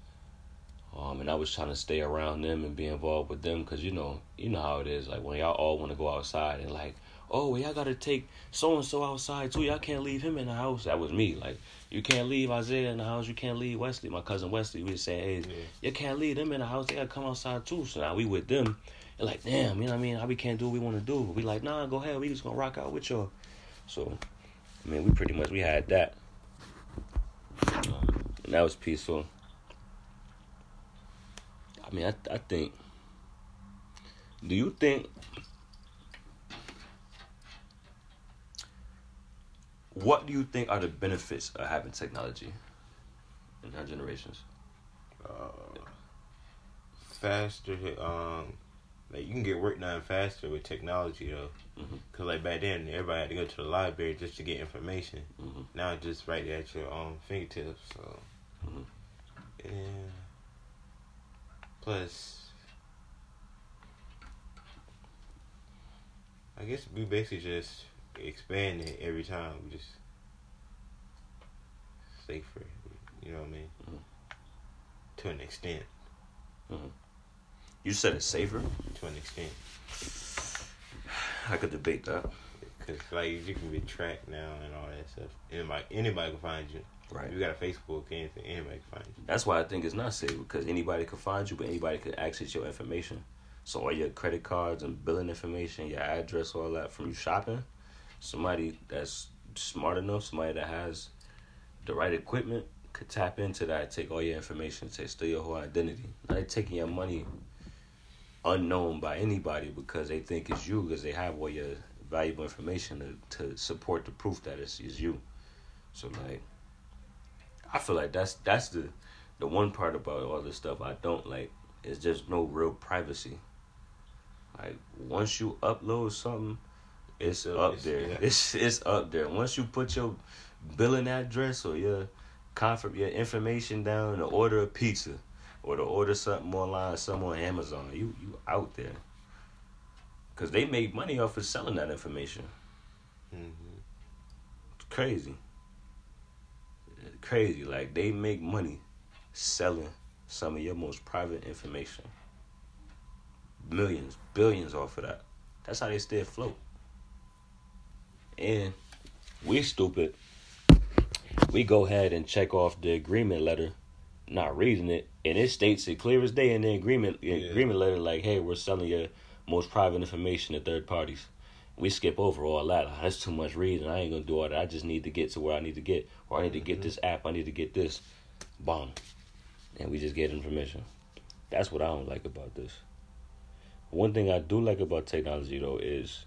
um, and I was trying to stay around them and be involved with them because you know, you know how it is. Like when y'all all want to go outside and like, oh, y'all got to take so and so outside too. Y'all can't leave him in the house. That was me. Like you can't leave Isaiah in the house. You can't leave Wesley. My cousin Wesley. We say, hey, Yeah. you can't leave them in the house. They gotta come outside too. So now we with them. And like, damn, you know what I mean? How we can't do what we want to do. We like, nah, go ahead. We just gonna rock out with y'all. So, I mean, we pretty much we had that. Um, and that was peaceful. I mean, I I think. Do you think? What do you think are the benefits of having technology in our generations? Uh, faster, um, like you can get work done faster with technology though. Mhm. Cause like back then, everybody had to go to the library just to get information. Mhm. Now it's just right there at your um fingertips. So, Mhm. yeah. Plus, I guess we basically just expand it every time. We just safer. You know what I mean? Mhm. To an extent. You said it's safer. To an extent. I could debate that. Cause like you can be tracked now and all that stuff. Anybody, anybody can find you. Right. You got a Facebook, anything, anybody can find you. That's why I think it's not safe because anybody can find you, but anybody can access your information. So all your credit cards and billing information, your address, all that from you shopping. Somebody that's smart enough, somebody that has the right equipment, could tap into that, take all your information, take steal your whole identity. Now they taking your money unknown by anybody because they think it's you because they have all your valuable information to, to support the proof that it's, it's you. So like, I feel like that's that's the the one part about all this stuff I don't like is just no real privacy. Like once you upload something, it's up it's- there. yeah. It's it's up there. Once you put your billing address or your confirm your information down to order a pizza or to order something online, something on Amazon, you you out there. Cause they make money off of selling that information. hmm It's crazy. Crazy. Like they make money selling some of your most private information. Millions, billions off of that. That's how they stay afloat. And we stupid. We go ahead and check off the agreement letter, not reading it, and it states it clear as day in the agreement Yeah. agreement letter, like, hey, we're selling your most private information to third parties. We skip over all that. Like, That's too much reading. I ain't gonna do all that. I just need to get to where I need to get, or I need to get mm-hmm. this app. I need to get this. Bong, and we just get information. That's what I don't like about this. One thing I do like about technology though is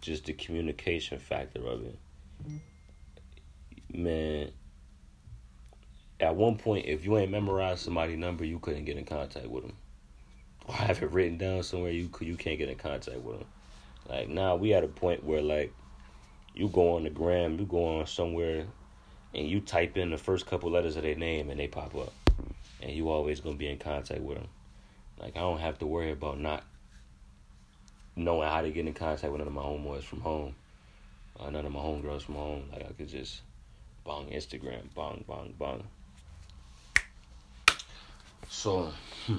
just the communication factor of it. Man, at one point, if you ain't memorized somebody's number, you couldn't get in contact with them, or have it written down somewhere. You you can't get in contact with them. Like now, we at a point where like you go on the gram, you go on somewhere, and you type in the first couple letters of their name, and they pop up, and you always gonna be in contact with them. Like I don't have to worry about not knowing how to get in contact with none of my homeboys from home, or none of my homegirls from home. Like I could just bong Instagram, bong, bong, bong. So, hmm.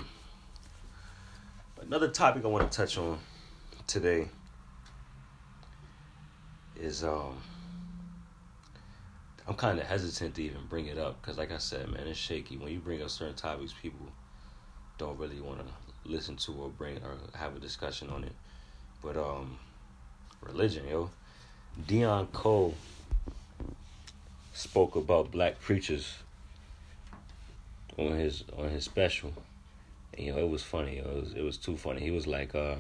another topic I want to touch on today is um. I'm kind of hesitant to even bring it up because, like I said, man, it's shaky. When you bring up certain topics, people don't really want to listen to or bring or have a discussion on it. But um, religion, yo, Deon Cole spoke about black preachers on his on his special. And, you know, it was funny. It was it was too funny. He was like, uh,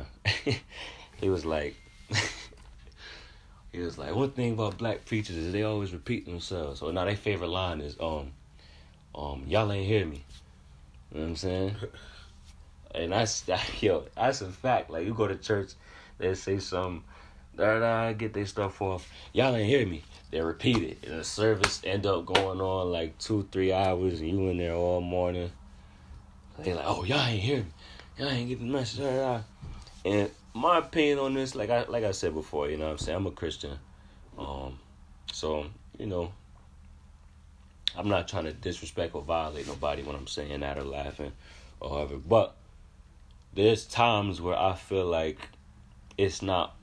he was like, he was like, one thing about black preachers is they always repeat themselves. So now their favorite line is, um, um, y'all ain't hear me. You know what I'm saying? And that's yo, that's a fact. Like you go to church, they say some, da da, get their stuff off. Y'all ain't hear me. They repeat it, and the service end up going on like two, three hours, and you in there all morning. They like, oh, y'all ain't hear me. Y'all ain't get the message. And my opinion on this, like I like I said before, you know what I'm saying? I'm a Christian. Um, so, you know, I'm not trying to disrespect or violate nobody when I'm saying that or laughing or whatever. But there's times where I feel like it's not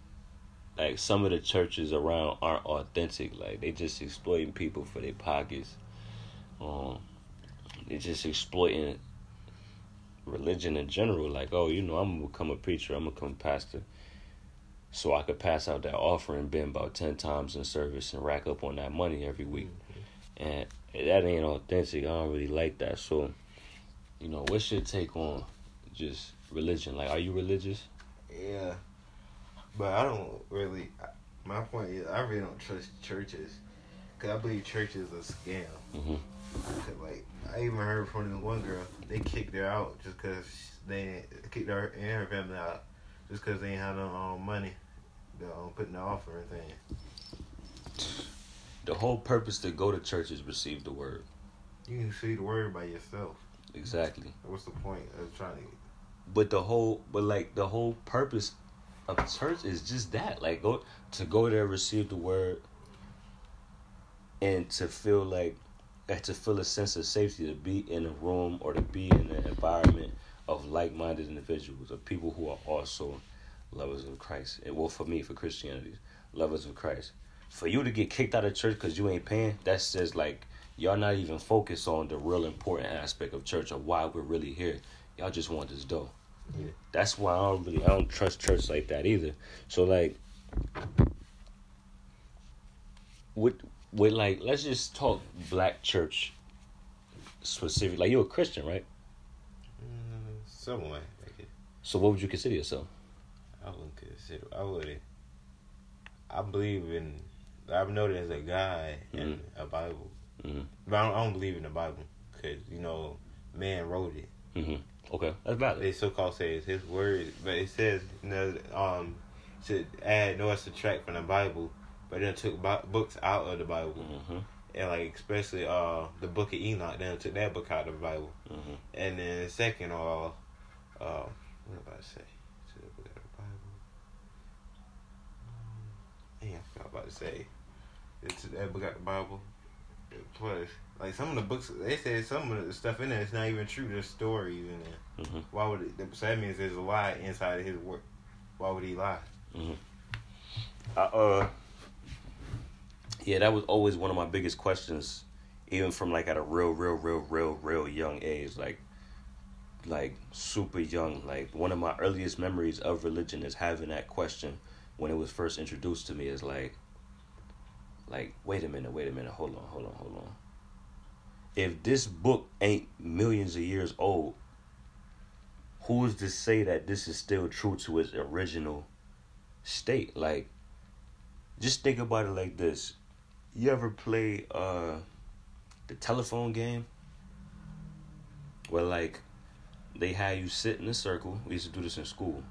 like some of the churches around aren't authentic. Like they just exploiting people for their pockets. Um, they just exploiting religion in general. Like, oh, you know, I'm gonna become a preacher. I'm gonna become a pastor, so I could pass out that offering bin about ten times in service and rack up on that money every week. And that ain't authentic. I don't really like that. So, you know, what's your take on just religion? Like, are you religious? Yeah, but I don't really. My point is, I really don't trust churches, cause I believe churches are a scam. Mm-hmm. Cause like I even heard from this one girl, they kicked her out just cause they kicked her and her family out just cause they ain't had no um, money to um, put in the offering thing. The whole purpose to go to church is receive the word. You can see the word by yourself. Exactly. What's the point of trying to? But the whole, but like the whole purpose of church is just that, like go to go there, receive the word, and to feel like, to feel a sense of safety to be in a room or to be in an environment of like-minded individuals, of people who are also lovers of Christ. And well, for me, for Christianity, lovers of Christ. For you to get kicked out of church because you ain't paying, that says like y'all not even focused on the real important aspect of church or why we're really here. Y'all just want this dough. Yeah. That's why I don't really I don't trust church like that either. So like with with like let's just talk black church specific. Like you're a Christian, right? Mm, somewhat. So what would you consider yourself? I wouldn't consider. I wouldn't. I believe in. I've know there's a God and a Bible, Mhm. but I don't, I don't believe in the Bible because you know man wrote it. Mm-hmm. Okay, that's valid. They so called say it's his word, but it says you know um should add nor subtract from the Bible, but then took bi- books out of the Bible Mm-hmm. and like especially uh the book of Enoch. Then took that book out of the Bible, Mm-hmm. and then second uh uh what am I about to say? Took book of the Bible. Um, yeah, I forgot about to say. It's that book out the Bible. Plus, like some of the books, they said some of the stuff in there is not even true. There's stories in there. Mm-hmm. Why would it? So that means there's a lie inside of his work. Why would he lie? I, uh, yeah, that was always one of my biggest questions, even from like at a real, real, real, real, real young age, like, like super young. Like one of my earliest memories of religion is having that question when it was first introduced to me. Is like, like, wait a minute, wait a minute, hold on, hold on, hold on. If this book ain't millions of years old, who is to say that this is still true to its original state? Like, just think about it like this. You ever play uh the telephone game? Where like they had you sit in a circle. We used to do this in school.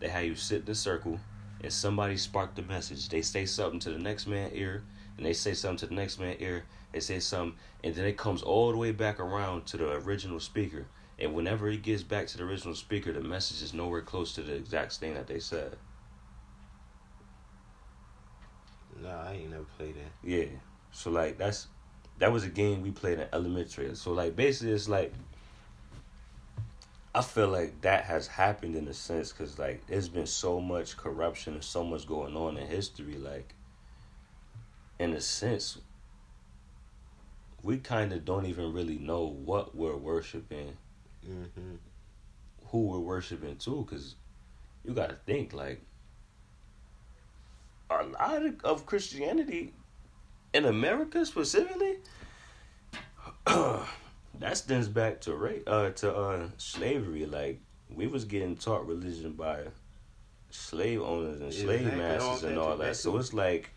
They had you sit in a circle and somebody sparked the message. They say something to the next man ear, and they say something to the next man ear. They say something, and then it comes all the way back around to the original speaker. And whenever it gets back to the original speaker, the message is nowhere close to the exact thing that they said. No, I ain't never played that. Yeah. So like that's that was a game we played in elementary. So like basically it's like I feel like that has happened in a sense because like there's been so much corruption and so much going on in history. Like in a sense, we kind of don't even really know what we're worshiping, Mm-hmm. who we're worshiping too. Because you got to think like a lot of, of Christianity in America specifically, that stems back to rape, uh, to uh, slavery. Like we was getting taught religion by slave owners and slave Exactly. masters and all that. So it's like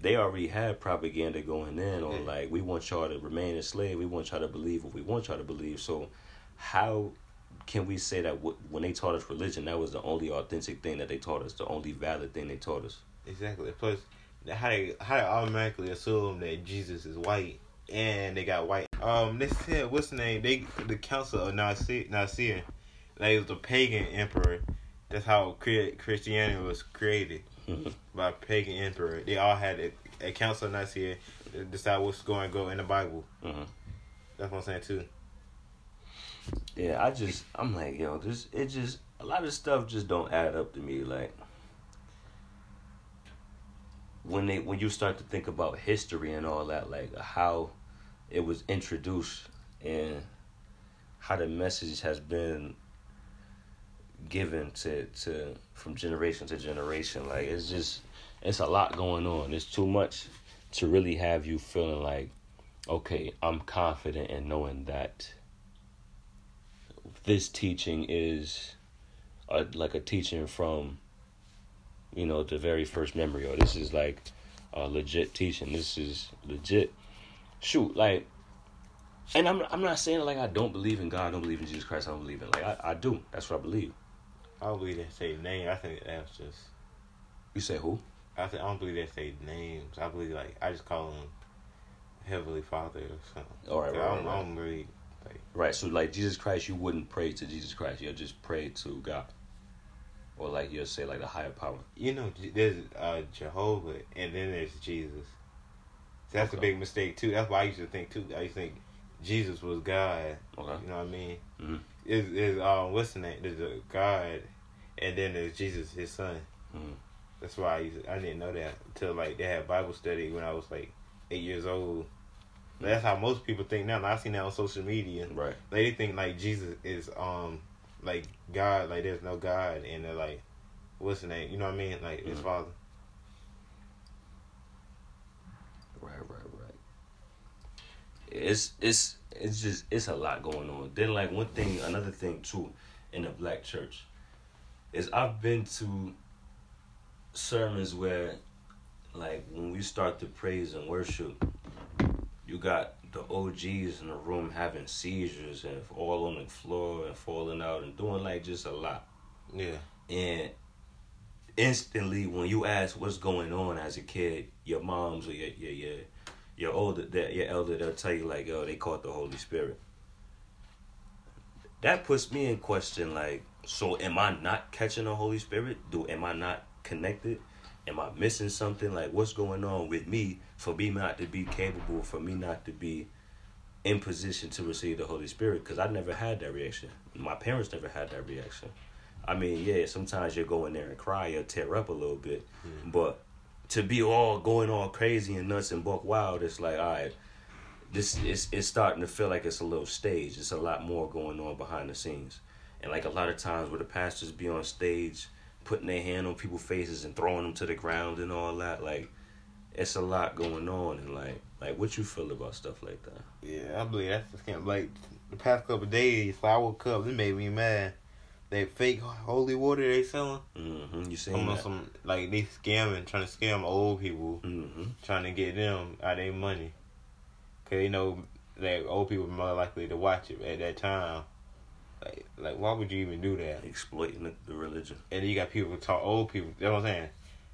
they already had propaganda going in on like we want y'all to remain a slave. We want y'all to believe what we want y'all to believe. So how can we say that w- when they taught us religion, that was the only authentic thing that they taught us, the only valid thing they taught us? Exactly. Plus, how they how they automatically assume that Jesus is white and they got white. Um, they said what's the name? They the Council of Nicaea, Nicaea like it was a pagan emperor. That's how Christianity was created. By pagan emperor. They all had a, a Council of Nicaea to decide what's going to go in the Bible. Mhm. That's what I'm saying too. Yeah, I just I'm like, yo, this it just a lot of stuff just don't add up to me. Like when they when you start to think about history and all that, like how it was introduced and how the message has been given to to from generation to generation. Like it's just it's a lot going on. It's too much to really have you feeling like, okay, I'm confident in knowing that this teaching is a, like a teaching from you know the very first memory or this is like a legit teaching this is legit shoot like and I'm I'm not saying like I don't believe in God I don't believe in Jesus Christ I don't believe in like I, I do that's what I believe I don't believe they say name. I think that's just. you say who I think I don't believe they say names. I believe like I just call him Heavenly Father or something. All right, right, I don't, right, I don't really like. right so like Jesus Christ you wouldn't pray to Jesus Christ you'll just pray to God or like you'll say like the higher power You know, there's uh, Jehovah, and then there's Jesus. So that's a big mistake too. That's why I used to think too. I used to think Jesus was God. okay You know what I mean? Mhm. Is is um what's the name? There's a God, and then there's Jesus, His Son. Mhm. That's why I used to, I didn't know that until like they had Bible study when I was like eight years old. But that's how most people think now. I seen that on social media. right they think like Jesus is um like God, like there's no God, and they're like, what's the name? You know what I mean? Like his Mhm. father. Right, right, right. It's it's it's just it's a lot going on. Then like one thing, another thing too, in the black church, is I've been to sermons where, like when we start to praise and worship, you got the OGs in the room having seizures and all on the floor and falling out and doing like just a lot. Yeah. And instantly, when you ask what's going on as a kid, your moms or your your your, your older that your elder they'll tell you like, yo, they caught the Holy Spirit. That puts me in question. Like, so am I not catching the Holy Spirit? Do am I not connected? Am I missing something? Like, what's going on with me for me not to be capable? For me not to be in position to receive the Holy Spirit? Because I never had that reaction. My parents never had that reaction. I mean, yeah, sometimes you go in there and cry or tear up a little bit, mm-hmm. but to be all going all crazy and nuts and buck wild, it's like, all right, this is it's starting to feel like it's a little stage. It's a lot more going on behind the scenes, and like a lot of times where the pastors be on stage, putting their hand on people's faces and throwing them to the ground and all that, like it's a lot going on, and like like what you feel about stuff like that? Yeah, I believe that's the scam. Like the past couple of days, I woke up. It made me mad. That fake holy water they selling. Mm-hmm. You seen Some that? some like they scamming, trying to scam old people, Mm-hmm. trying to get them out their money. Cause they know that old people are more likely to watch it at that time. Like, like why would you even do that? Exploiting the, the religion. And you got people talk old people. You know what I'm saying?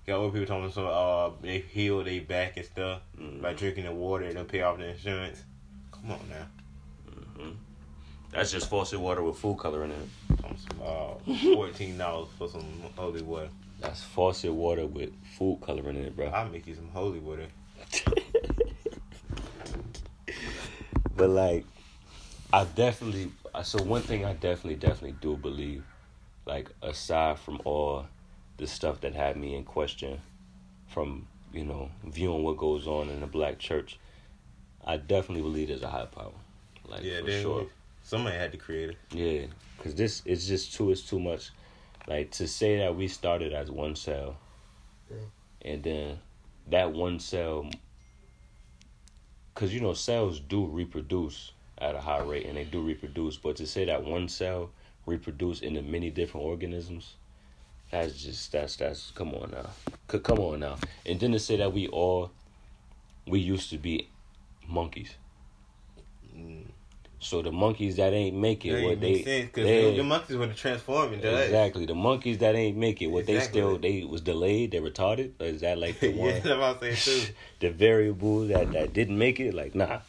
You got old people talking some uh they heal their back and stuff Mhm. by drinking the water and they'll pay off the insurance. Come on now. That's just faucet water with food coloring in it. Uh, fourteen dollars for some holy water. That's faucet water with food coloring in it, bro. I'll make you some holy water. but like, I definitely. So one thing I definitely, definitely do believe, like aside from all the stuff that had me in question, from you know viewing what goes on in the black church, I definitely believe there's a higher power. Like yeah, for sure. Somebody had to create it. Yeah, because this it's just too it's too much. Like to say that we started as one cell, Yeah. and then that one cell because you know cells do reproduce at a high rate and they do reproduce, but to say that one cell reproduce into many different organisms, that's just that's that's come on now, C- come on now, and then to say that we all we used to be monkeys. Mm. So the monkeys that ain't make it, what they, sense because they- the monkeys were have transformed exactly the monkeys that ain't make it, what they still they was delayed, they retarded. Or is that like the yeah, one? that's what I'm saying too. the variable that that didn't make it like nah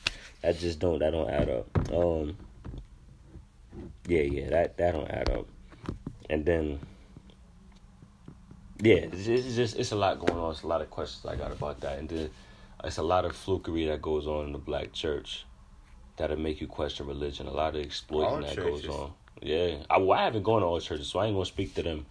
that just don't that don't add up um yeah yeah that that don't add up and then yeah it's, it's just it's a lot going on it's a lot of questions i got about that and then it's a lot of flukery that goes on in the black church that'll make you question religion a lot of exploiting All that churches. goes on yeah I, well, I haven't gone to all churches so i ain't gonna speak to them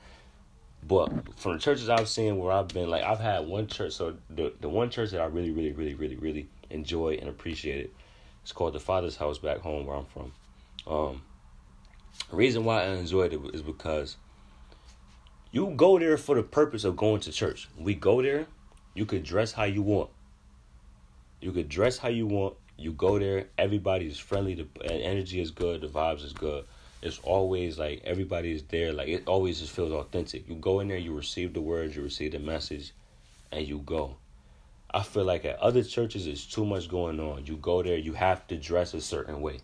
but from the churches I've seen where I've been, like I've had one church. So the the one church that I really, really, really, really, really enjoy and appreciate it, it's called the Father's House back home where I'm from. Um, the reason why I enjoyed it is because you go there for the purpose of going to church. We go there, you could dress how you want. You could dress how you want. You go there, everybody is friendly. The energy is good. The vibes is good it's always like everybody is there. Like it always just feels authentic. You go in there, you receive the words, you receive the message, and you go. I feel like at other churches, it's too much going on. You go there, you have to dress a certain way.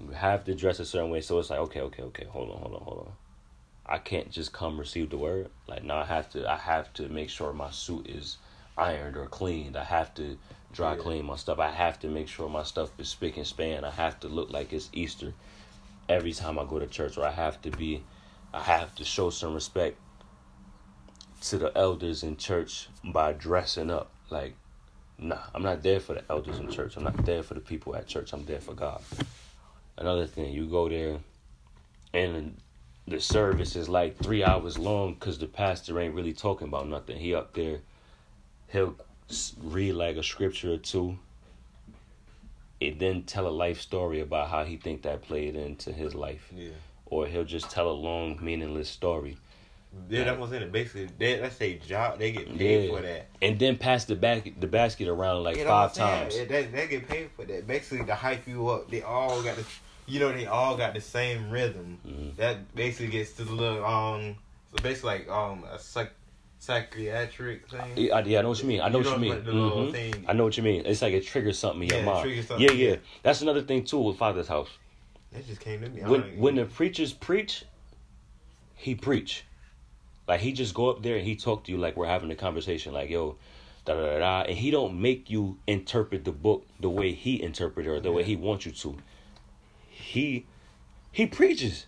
You have to dress a certain way. So it's like, okay, okay, okay, hold on, hold on, hold on. I can't just come receive the word. Like now, I have to. I have to make sure my suit is ironed or cleaned. I have to dry Yeah. clean my stuff. I have to make sure my stuff is spick and span. I have to look like it's Easter every time I go to church, or I have to be, I have to show some respect to the elders in church by dressing up. Like, nah, I'm not there for the elders in church. I'm not there for the people at church. I'm there for God. Another thing, you go there, and the service is like three hours long because the pastor ain't really talking about nothing. He up there, he'll read like a scripture or two it then tell a life story about how he think that played into his life Yeah. or he'll just tell a long meaningless story Yeah, that's what I'm saying. Basically, they, that's their job. They get paid Yeah. for that. and then pass the back the basket around like You know five times Yeah, They, they get paid for that. Basically, to hype you up, they all got the, you know, they all got the same rhythm. Mhm. That basically gets to the little um, so basically like um a psych, psychiatric thing. yeah, I, yeah, I know what you mean. I know You what you mean. Mhm. thing. I know what you mean. It's like it triggers something in Yeah, your mind. yeah, yeah, yeah. That's another thing too with Father's house. That just came to me. When when the preachers preach, he preach. Like he just go up there and he talk to you like we're having a conversation. Like yo, da da da da, and he don't make you interpret the book the way he interpret it or the way he wants you to. He he preaches.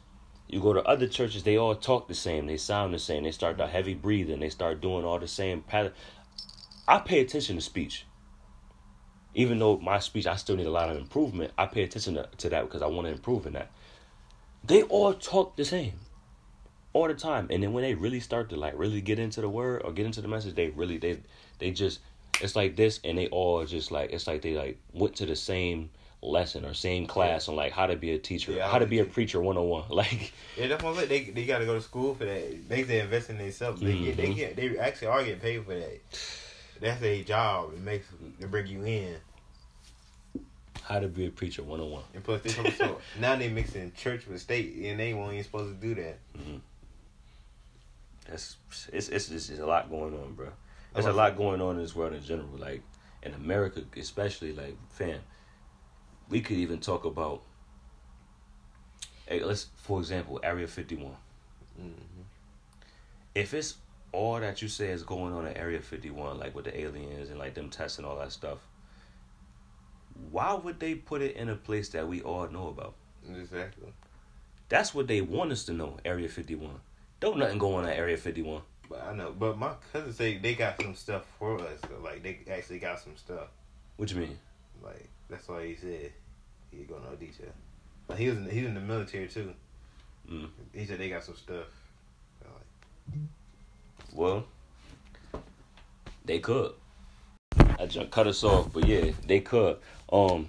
You go to other churches, they all talk the same. They sound the same. They start the heavy breathing. They start doing all the same pattern. I pay attention to speech. Even though my speech, I still need a lot of improvement. I pay attention to, to that because I want to improve in that. They all talk the same, all the time. And then when they really start to like really get into the word or get into the message, they really they they just it's like this, and they all just like it's like they like went to the same lesson or same class on like how to be a teacher, Yeah, how to be a preacher one on one. Like Yeah, that's what They they got to go to school for that. They they invest in themselves. They get they Mhm. get they actually are getting paid for that. That's their job. It makes to bring you in. how to be a preacher one on one. And plus, they come so now they mixing church with state, and they weren't even supposed to do that. That's it's it's it's a lot going on, bro. There's a lot going on in this world in general. Like in America, especially, like fam, we could even talk about. Hey, let's for example, Area Fifty One. Mhm. If it's all that you say is going on in Area Fifty One, like with the aliens and like them testing all that stuff, why would they put it in a place that we all know about? Exactly. That's what they want us to know. Area Fifty One. Don't nothing go on at Area Fifty One. But I know. But my cousins say they got some stuff for us. Like they actually got some stuff. What you mean? Like that's why he said he ain't gonna know detail. Like, he was in, he was in the military too. Mm. He said they got some stuff. Like, Well, they could. I just cut us off, but yeah, they could. Um,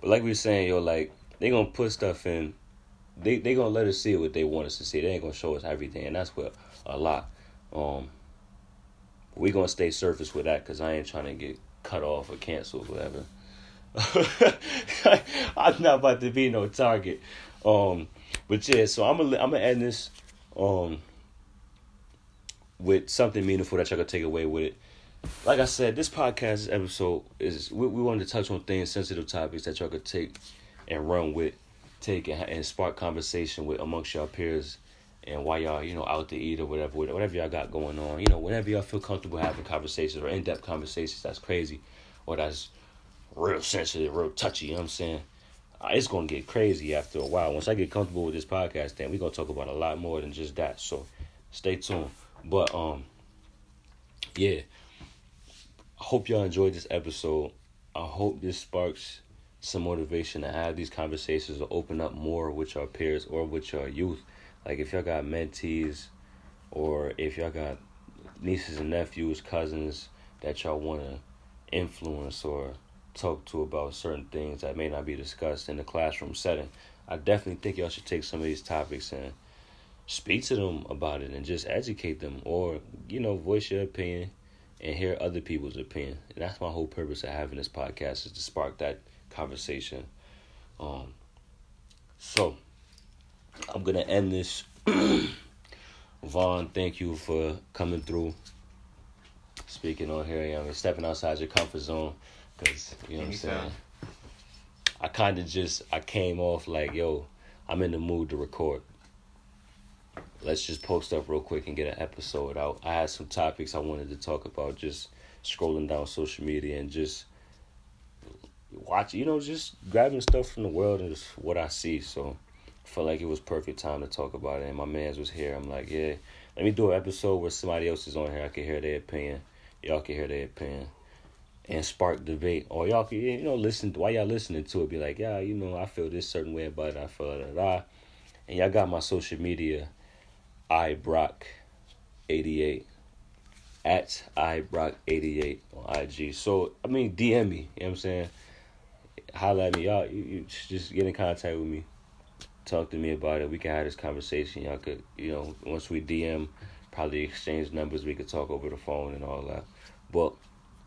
but like we were saying, yo, like they gonna put stuff in. They they gonna let us see what they want us to see. They ain't gonna show us everything, and that's what a lot. Um, we gonna stay surface with that because I ain't trying to get cut off or canceled, or whatever. I'm not about to be no target. Um, but yeah, so I'm gonna I'm gonna end this um with something meaningful that y'all can take away with it. Like I said, this podcast episode is we, we wanted to touch on things, sensitive topics that y'all could take and run with, take and, and spark conversation with amongst y'all peers, and why y'all you know out to eat or whatever, whatever y'all got going on, you know, whenever y'all feel comfortable having conversations or in depth conversations, that's crazy, or that's real sensitive, real touchy. You know what I'm saying? Uh, it's gonna get crazy after a while. Once I get comfortable with this podcast, then we're gonna talk about a lot more than just that. So stay tuned. But um yeah. I hope y'all enjoyed this episode. I hope this sparks some motivation to have these conversations or open up more with your peers or with your youth. Like if y'all got mentees or if y'all got nieces and nephews, cousins that y'all wanna influence or talk to about certain things that may not be discussed in the classroom setting. I definitely think y'all should take some of these topics and speak to them about it and just educate them or, you know, voice your opinion and hear other people's opinion. And that's my whole purpose of having this podcast is to spark that conversation. Um so I'm gonna end this. Von, thank you for coming through. Speaking on here, you know, stepping outside your comfort zone. Cause you know what I'm saying. I kind of just I came off like yo, I'm in the mood to record. Let's just post up real quick and get an episode out. I had some topics I wanted to talk about. Just scrolling down social media and just watch, you know, just grabbing stuff from the world and just what I see. So I felt like it was perfect time to talk about it. And my man's was here. I'm like, yeah, let me do an episode where somebody else is on here. I can hear their opinion. Y'all can hear their opinion and spark debate. Or y'all can, you know, listen while y'all listening to it, be like, yeah, you know, I feel this certain way about it. I feel that. Da. And y'all got my social media, I Brock, eighty eight, at I Brock eighty eight on IG. So I mean, DM me. You know what I'm saying? Holla at me, y'all. You, you just get in contact with me. Talk to me about it. We can have this conversation. Y'all could, you know, once we DM, probably exchange numbers. We could talk over the phone and all that. But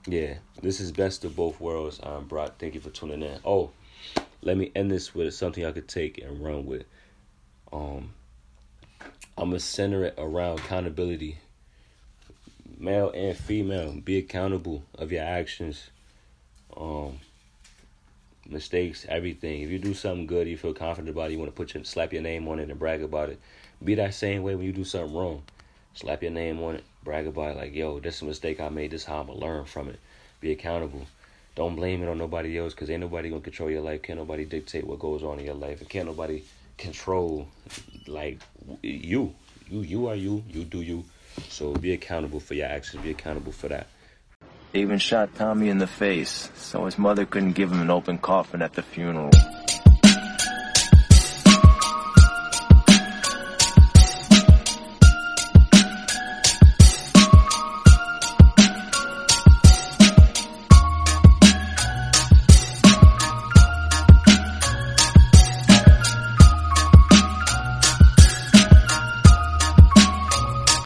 yeah, this is best of both worlds. I'm Brock. Thank you for tuning in. Oh, let me end this with something I could take and run with. Um, I'm gonna center it around accountability. Male and female, be accountable of your actions, um, mistakes, everything. If you do something good, you feel confident about it. You want to put your slap your name on it and brag about it. Be that same way when you do something wrong. Slap your name on it brag about it like, yo, this is a mistake I made. This is how I'm gonna learn from it. Be accountable. Don't blame it on nobody else because ain't nobody gonna control your life. Can't nobody dictate what goes on in your life. And can't nobody control like you. You you are you. You do you. So be accountable for your actions. Be accountable for that. They even shot Tommy in the face, so his mother couldn't give him an open coffin at the funeral.